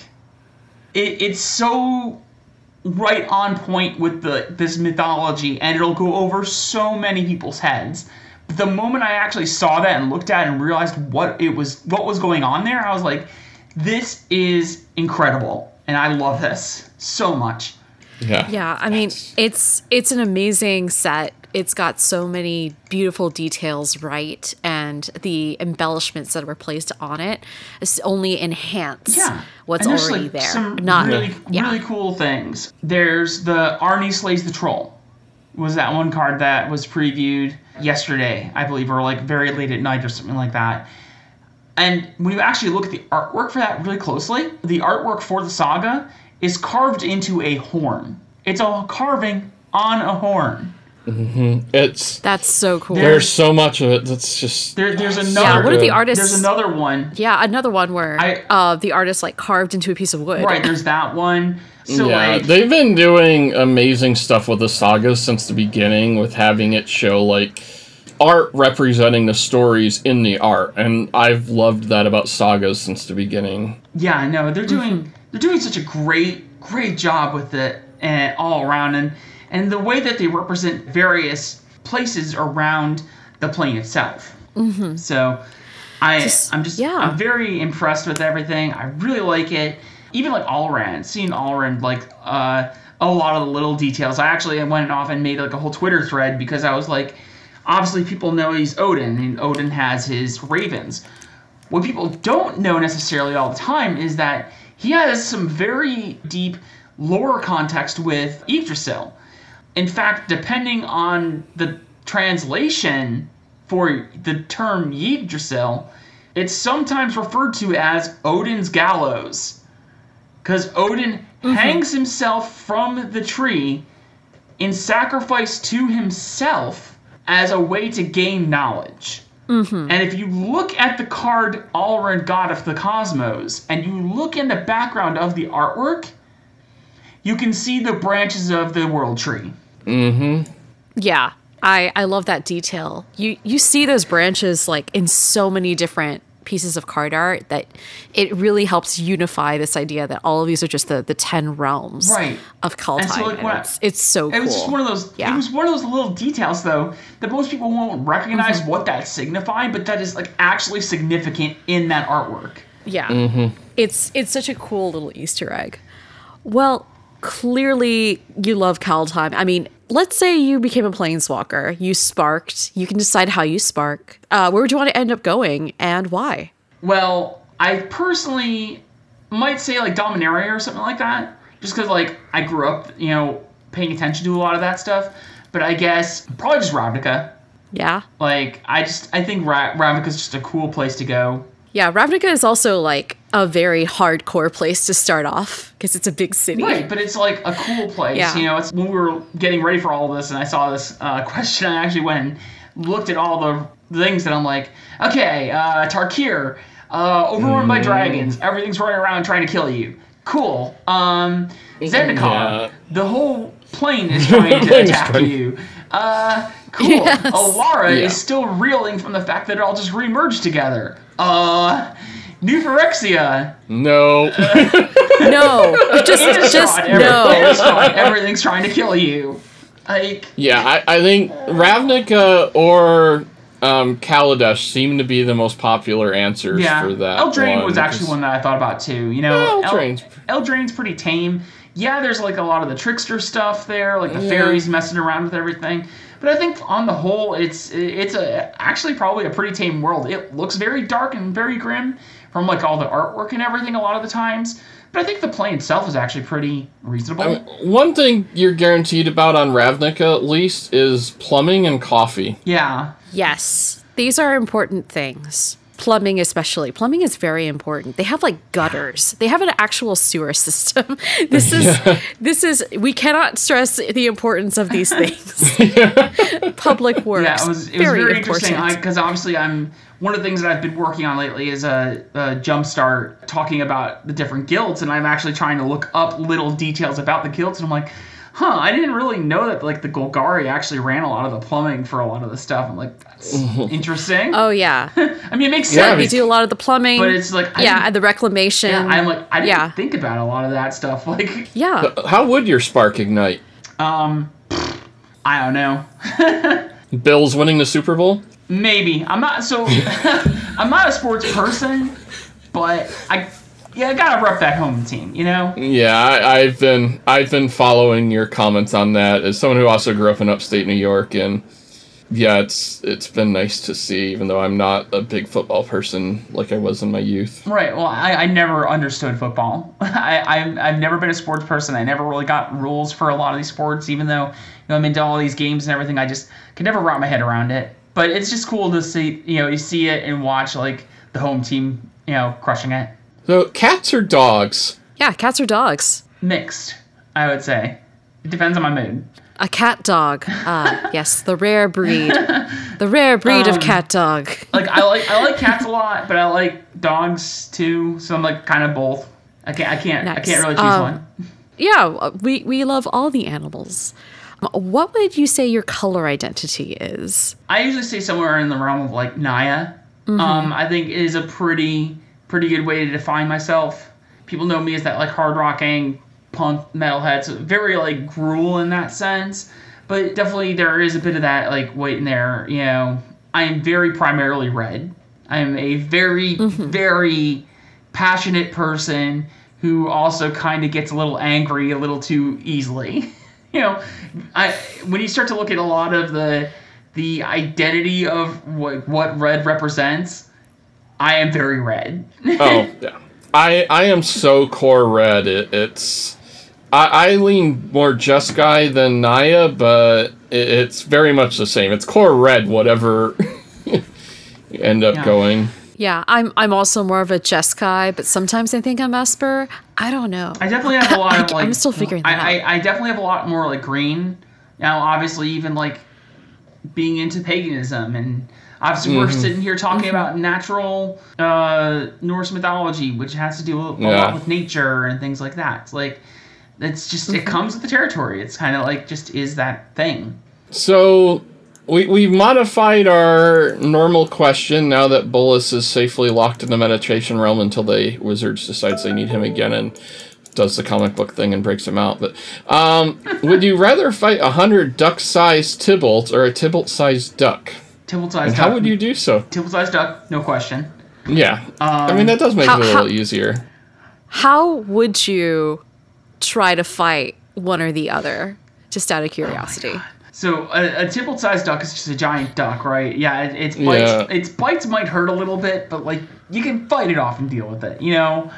It, it's so right on point with the this mythology, and it'll go over so many people's heads. But the moment I actually saw that and looked at and realized what it was, what was going on there, I was like, "This is incredible," and I love this so much. Yeah. Yeah, I mean, it's it's an amazing set. It's got so many beautiful details right and the embellishments that were placed on it, it is only enhance Yeah, what's And there's, already like, there. Some Not really, yeah. really cool things. There's the Arni slays the troll. Was that one card that was previewed yesterday, I believe, or like very late at night or something like that. And when you actually look at the artwork for that really closely, the artwork for the saga is carved into a horn. It's a carving on a horn. Mm-hmm. It's That's so cool. there's so much of it that's just There, there's another. yeah, what are the artists? There's another one. yeah, another one where I- uh, the artist like carved into a piece of wood. Right, there's that one. So yeah, like, they've been doing amazing stuff with the sagas since the beginning, with having it show like art representing the stories in the art, and I've loved that about sagas since the beginning. Yeah, no, they're doing Mm-hmm. They're doing such a great great job with it and all around and and the way that they represent various places around the plane itself. Mm-hmm. So I Just- I'm just yeah. I'm very impressed with everything. I really like it. Even like Alrund, seeing Alrund like uh a lot of the little details. I actually went off and made like a whole Twitter thread because I was like obviously people know he's Odin and Odin has his ravens what people don't know necessarily all the time is that he has some very deep lore context with Yggdrasil. In fact, depending on the translation for the term Yggdrasil, it's sometimes referred to as Odin's gallows. Because Odin mm-hmm. hangs himself from the tree in sacrifice to himself as a way to gain knowledge. And if you look at the card Alrund God of the Cosmos, and you look in the background of the artwork, you can see the branches of the world tree. Mm-hmm. Yeah. I, I love that detail. You you see those branches like in so many different pieces of card art that it really helps unify this idea that all of these are just the, the ten realms Right. of Kaldheim. And so, like, and it's, it's so It cool. was just one of those. Yeah. It was one of those little details, though, that most people won't recognize Mm-hmm. what that signified, but that is like actually significant in that artwork. Yeah. It's it's such a cool little Easter egg. Well, clearly you love Kaldheim. I mean, let's say you became a planeswalker. You sparked. You can decide how you spark. Uh, where would you want to end up going and why? Well, I personally might say like Dominaria or something like that, just because like I grew up, you know, paying attention to a lot of that stuff. But I guess probably just Ravnica. Yeah. Like I just I think Ra- Ravnica's just a cool place to go. Yeah, Ravnica is also like a very hardcore place to start off because it's a big city. Right, but it's like a cool place. Yeah. You know, it's when we were getting ready for all this and I saw this uh, (laughs) question, I actually went and looked at all the things that I'm like, okay, uh, Tarkir, uh, overrun by dragons, everything's running around trying to kill you. Cool. Um, Zendikar, Yeah. the whole plane is (laughs) trying to attack trying- you. (laughs) Uh, cool. (laughs) Yes. Alara Yeah. is still reeling from the fact that it all just remerged together. Uh, New Phyrexia, no. (laughs) No, just Innistrad, just every- no. Innistrad, everything's trying to kill you. Like, yeah, I, I think Ravnica or um, Kaladesh seem to be the most popular answers yeah. for that. Eldraine one, was actually one that I thought about too. You know, Yeah, Eldraine's- El- Eldraine's pretty tame. Yeah, there's like a lot of the trickster stuff there, like the Yeah. fairies messing around with everything. But I think on the whole, it's it's a actually probably a pretty tame world. It looks very dark and very grim from like all the artwork and everything a lot of the times. But I think the play itself is actually pretty reasonable. I mean, one thing you're guaranteed about on Ravnica, at least, is plumbing and coffee. yeah, Yes, these are important things. Plumbing, especially. Plumbing is very important. They have like gutters. They have an actual sewer (laughs) system. This is (laughs) this is we cannot stress the importance of these (laughs) things. Public works. Yeah, it was, it was very, very, interesting because obviously I'm one of the things that I've been working on lately is a, a jumpstart talking about the different guilds, and I'm actually trying to look up little details about the guilds, and I'm like, huh, I didn't really know that like the Golgari actually ran a lot of the plumbing for a lot of the stuff. I'm like, that's (laughs) interesting. Oh yeah, (laughs) I mean, it makes Yeah, sense. we do a lot of the plumbing. But it's like, I yeah, and the reclamation. Yeah, I'm like, I didn't yeah. think about a lot of that stuff. (laughs) Like, yeah. How would your spark ignite? um, I don't know. Bills winning the Super Bowl? Maybe I'm not so. I'm not a sports person, but I yeah I gotta rep that home team. You know. Yeah, I, I've been I've been following your comments on that as someone who also grew up in upstate New York, and yeah, it's it's been nice to see, even though I'm not a big football person like I was in my youth. Right. Well, I, I never understood football. (laughs) I, I I've never been a sports person. I never really got rules for a lot of these sports, even though you know I'm into all these games and everything. I just could never wrap my head around it. But it's just cool to see you know you see it and watch like the home team you know crushing it. So cats or dogs? Yeah, cats or dogs. Mixed, I would say. It depends on my mood. A cat dog. Ah, (laughs) yes, the rare breed. The rare breed Um, of cat dog. Like I like I like (laughs) cats a lot, but I like dogs too. So I'm like kind of both. I can't I can't I can't really choose Um, one. Yeah, we, we love all the animals. Um, What would you say your color identity is? I usually say somewhere in the realm of like Naya. Um, I think is a pretty pretty good way to define myself. People know me as that like hard rocking punk metalhead, so very like Gruul in that sense. But definitely there is a bit of that like weight in there. You know, I am very primarily red. I am a very mm-hmm. very passionate person who also kind of gets a little angry a little too easily. (laughs) you know, I when you start to look at a lot of the the identity of what what red represents, I am very red. (laughs) Oh yeah, I I am so core red. It, it's I, I lean more Jeskai than Naya, but it, it's very much the same. It's core red, whatever you (laughs) end up Yeah. going. Yeah, I'm I'm also more of a Jeskai, but sometimes I think I'm Esper. I don't know. I definitely have a lot (laughs) of I- like. I'm still figuring that I, I, I definitely have a lot more like green. Now, obviously, even like being into paganism, and obviously we're sitting here talking about natural uh, Norse mythology, which has to do a, a Yeah. lot with nature and things like that. It's like it's just it comes with the territory. It's kind of like just is that thing. So we we've modified our normal question now that Bolas is safely locked in the meditation realm until the wizards decides they need him again and does the comic book thing and breaks him out. But um, would you rather fight a hundred duck-sized Tibalts or a Tibalt-sized duck? Tibalt sized And duck. how would you do so? Tibalt sized duck? No question. Yeah, I mean that does make how- it a um, little how- easier. How would you try to fight one or the other? Just out of oh curiosity. So a, a Tibalt sized duck is just a giant duck, right? Yeah, it, its bites Yeah. its bites might hurt a little bit, but like you can fight it off and deal with it. You know,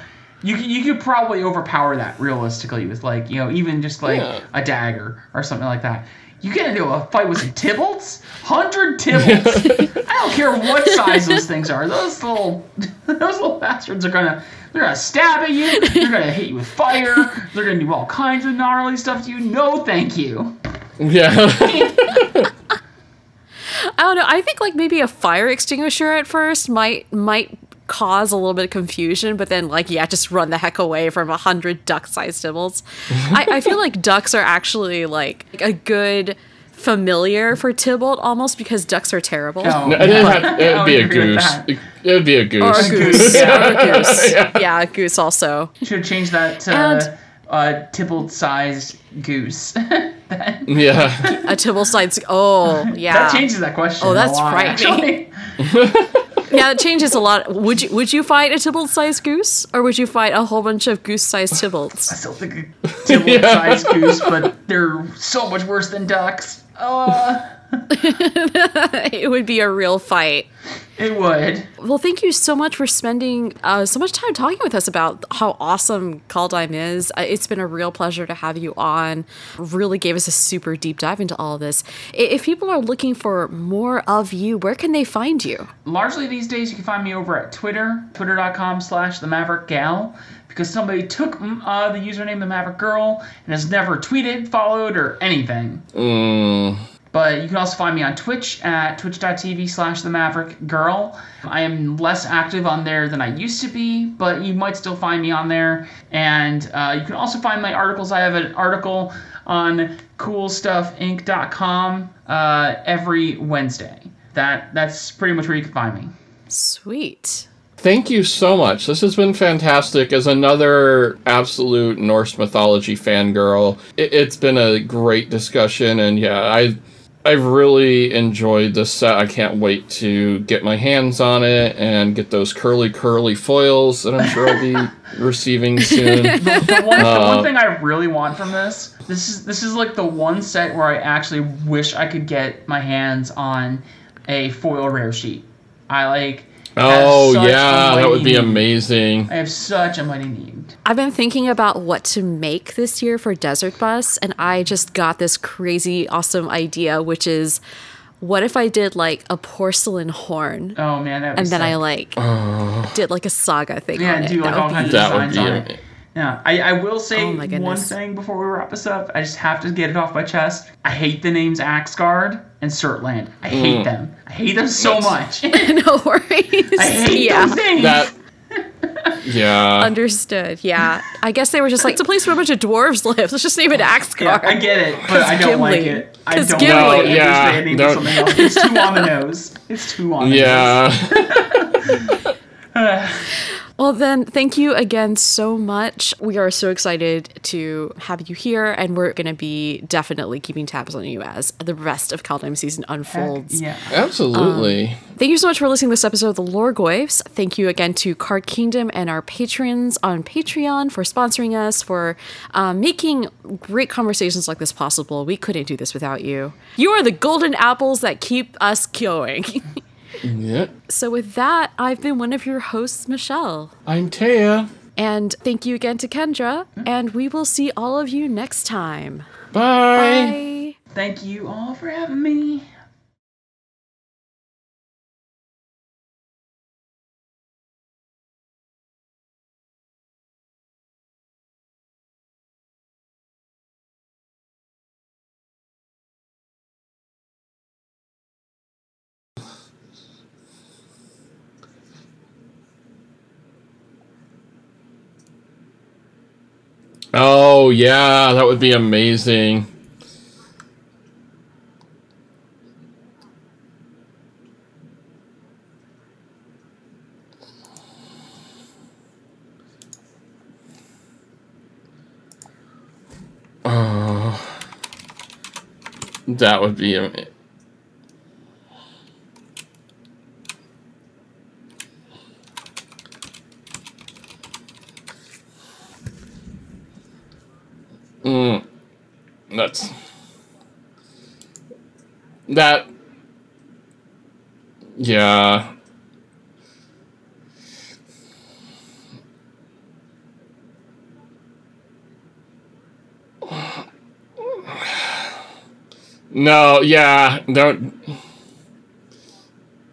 you could- you could probably overpower that realistically with like you know even just like Yeah. a dagger or something like that. You get into a fight with some Tibalts, hundred Tibalts. (laughs) I don't care what size those things are. Those little (laughs) those little bastards are gonna. They're gonna stab at you. They're gonna hit you with fire. They're gonna do all kinds of gnarly stuff to you. No, thank you. Yeah, (laughs) I don't know. I think like maybe a fire extinguisher at first might might cause a little bit of confusion, but then like yeah, just run the heck away from a hundred duck-sized Tibalts. I, I feel like ducks are actually like a good familiar for Tibalt almost because ducks are terrible. No, No, it didn't have, (laughs) it'd be a goose. It, it'd be a goose. Or a goose. (laughs) Yeah. Or a goose. yeah. a goose also. Should change that to And- uh, Tibalt-sized goose. (laughs) that, Yeah. A Tibalt sized oh yeah. that changes that question. Oh, that's lot, frightening. Actually. Yeah, it changes a lot. Would you would you fight a Tibalt sized goose? Or would you fight a whole bunch of goose sized Tibalts? I still think a Tibalt-sized (laughs) goose, but they're so much worse than ducks. Uh, (laughs) it would be a real fight. it would. Well, thank you so much for spending uh, so much time talking with us about how awesome Call Kaldheim is. Uh, it's been a real pleasure to have you on. Really gave us a super deep dive into all of this. If people are looking for more of you, where can they find you? Largely these days, you can find me over at Twitter, twitter.com slash the Maverick Gal, because somebody took uh, the username the Maverick Girl and has never tweeted, followed, or anything. Mm, But you can also find me on Twitch at twitch.tv slash the Maverick Girl. I am less active on there than I used to be, but you might still find me on there. And uh, you can also find my articles. I have an article on coolstuffinc.com uh, every Wednesday. That that's pretty much where you can find me. Sweet. Thank you so much. This has been fantastic. As another absolute Norse mythology fangirl, it, it's been a great discussion, and yeah, I. I've really enjoyed this set. I can't wait to get my hands on it and get those curly, curly foils that I'm sure I'll be (laughs) receiving soon. The, the one, the Uh, one thing I really want from this, this is this is like the one set where I actually wish I could get my hands on a foil rare sheet. I like. Have Oh yeah, that would be need. amazing. I have such a money need. I've been thinking about what to make this year for Desert Bus, and I just got this crazy, awesome idea, which is what if I did like a porcelain horn? Oh man, that would and be then I sick. like oh. did like a saga thing Yeah, on it. do, like, That all would kinds be- of That would designs be on it. Yeah, I, I will say Oh my one goodness. thing before we wrap this up. I just have to get it off my chest. I hate the names Axgard and Surtland. I hmm. hate them. I hate them so That's- (laughs) much. (laughs) no worries. I hate yeah. those names. that. Yeah. Understood. Yeah. I guess they were just like, it's a place where a bunch of dwarves live. Let's just name it Axgard. yeah, I get it, but I don't like it. I 'Cause don't Gimli. like No, it. yeah, They named something else. It's too on the nose. It's too on the (laughs) yeah. Well, then, thank you again so much. We are so excited to have you here, and we're going to be definitely keeping tabs on you as the rest of Kaldheim season nose. unfolds. Yeah. Absolutely. Thank you so much for listening to this episode of The Loregoyfs. Thank you again to Card Kingdom and our patrons on Patreon for sponsoring us, for um, making great conversations like this possible. We couldn't do this without you. You are the golden apples that keep us going. (laughs) yeah. so, with that, I've been one of your hosts, Michelle. I'm Taya. And thank you again to Kendra, and we will see all of you next time. Bye. Bye. Thank you all for having me. Oh yeah, that would be amazing. Oh, that would be am- Mm, that's that. Yeah. No, yeah, don't.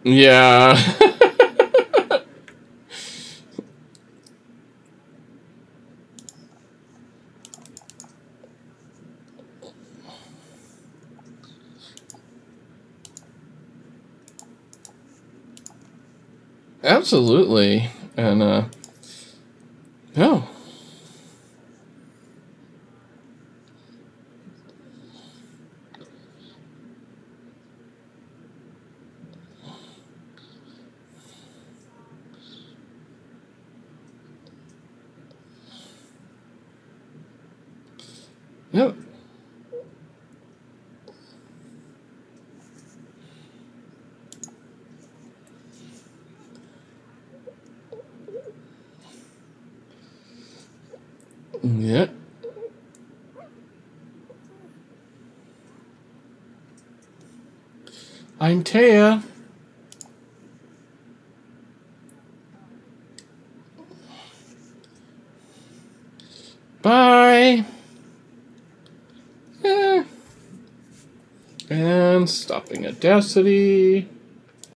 Yeah. (laughs) Absolutely. And, uh, no. Yep. Yep. I'm Taya. Bye. Eh. And stopping Audacity.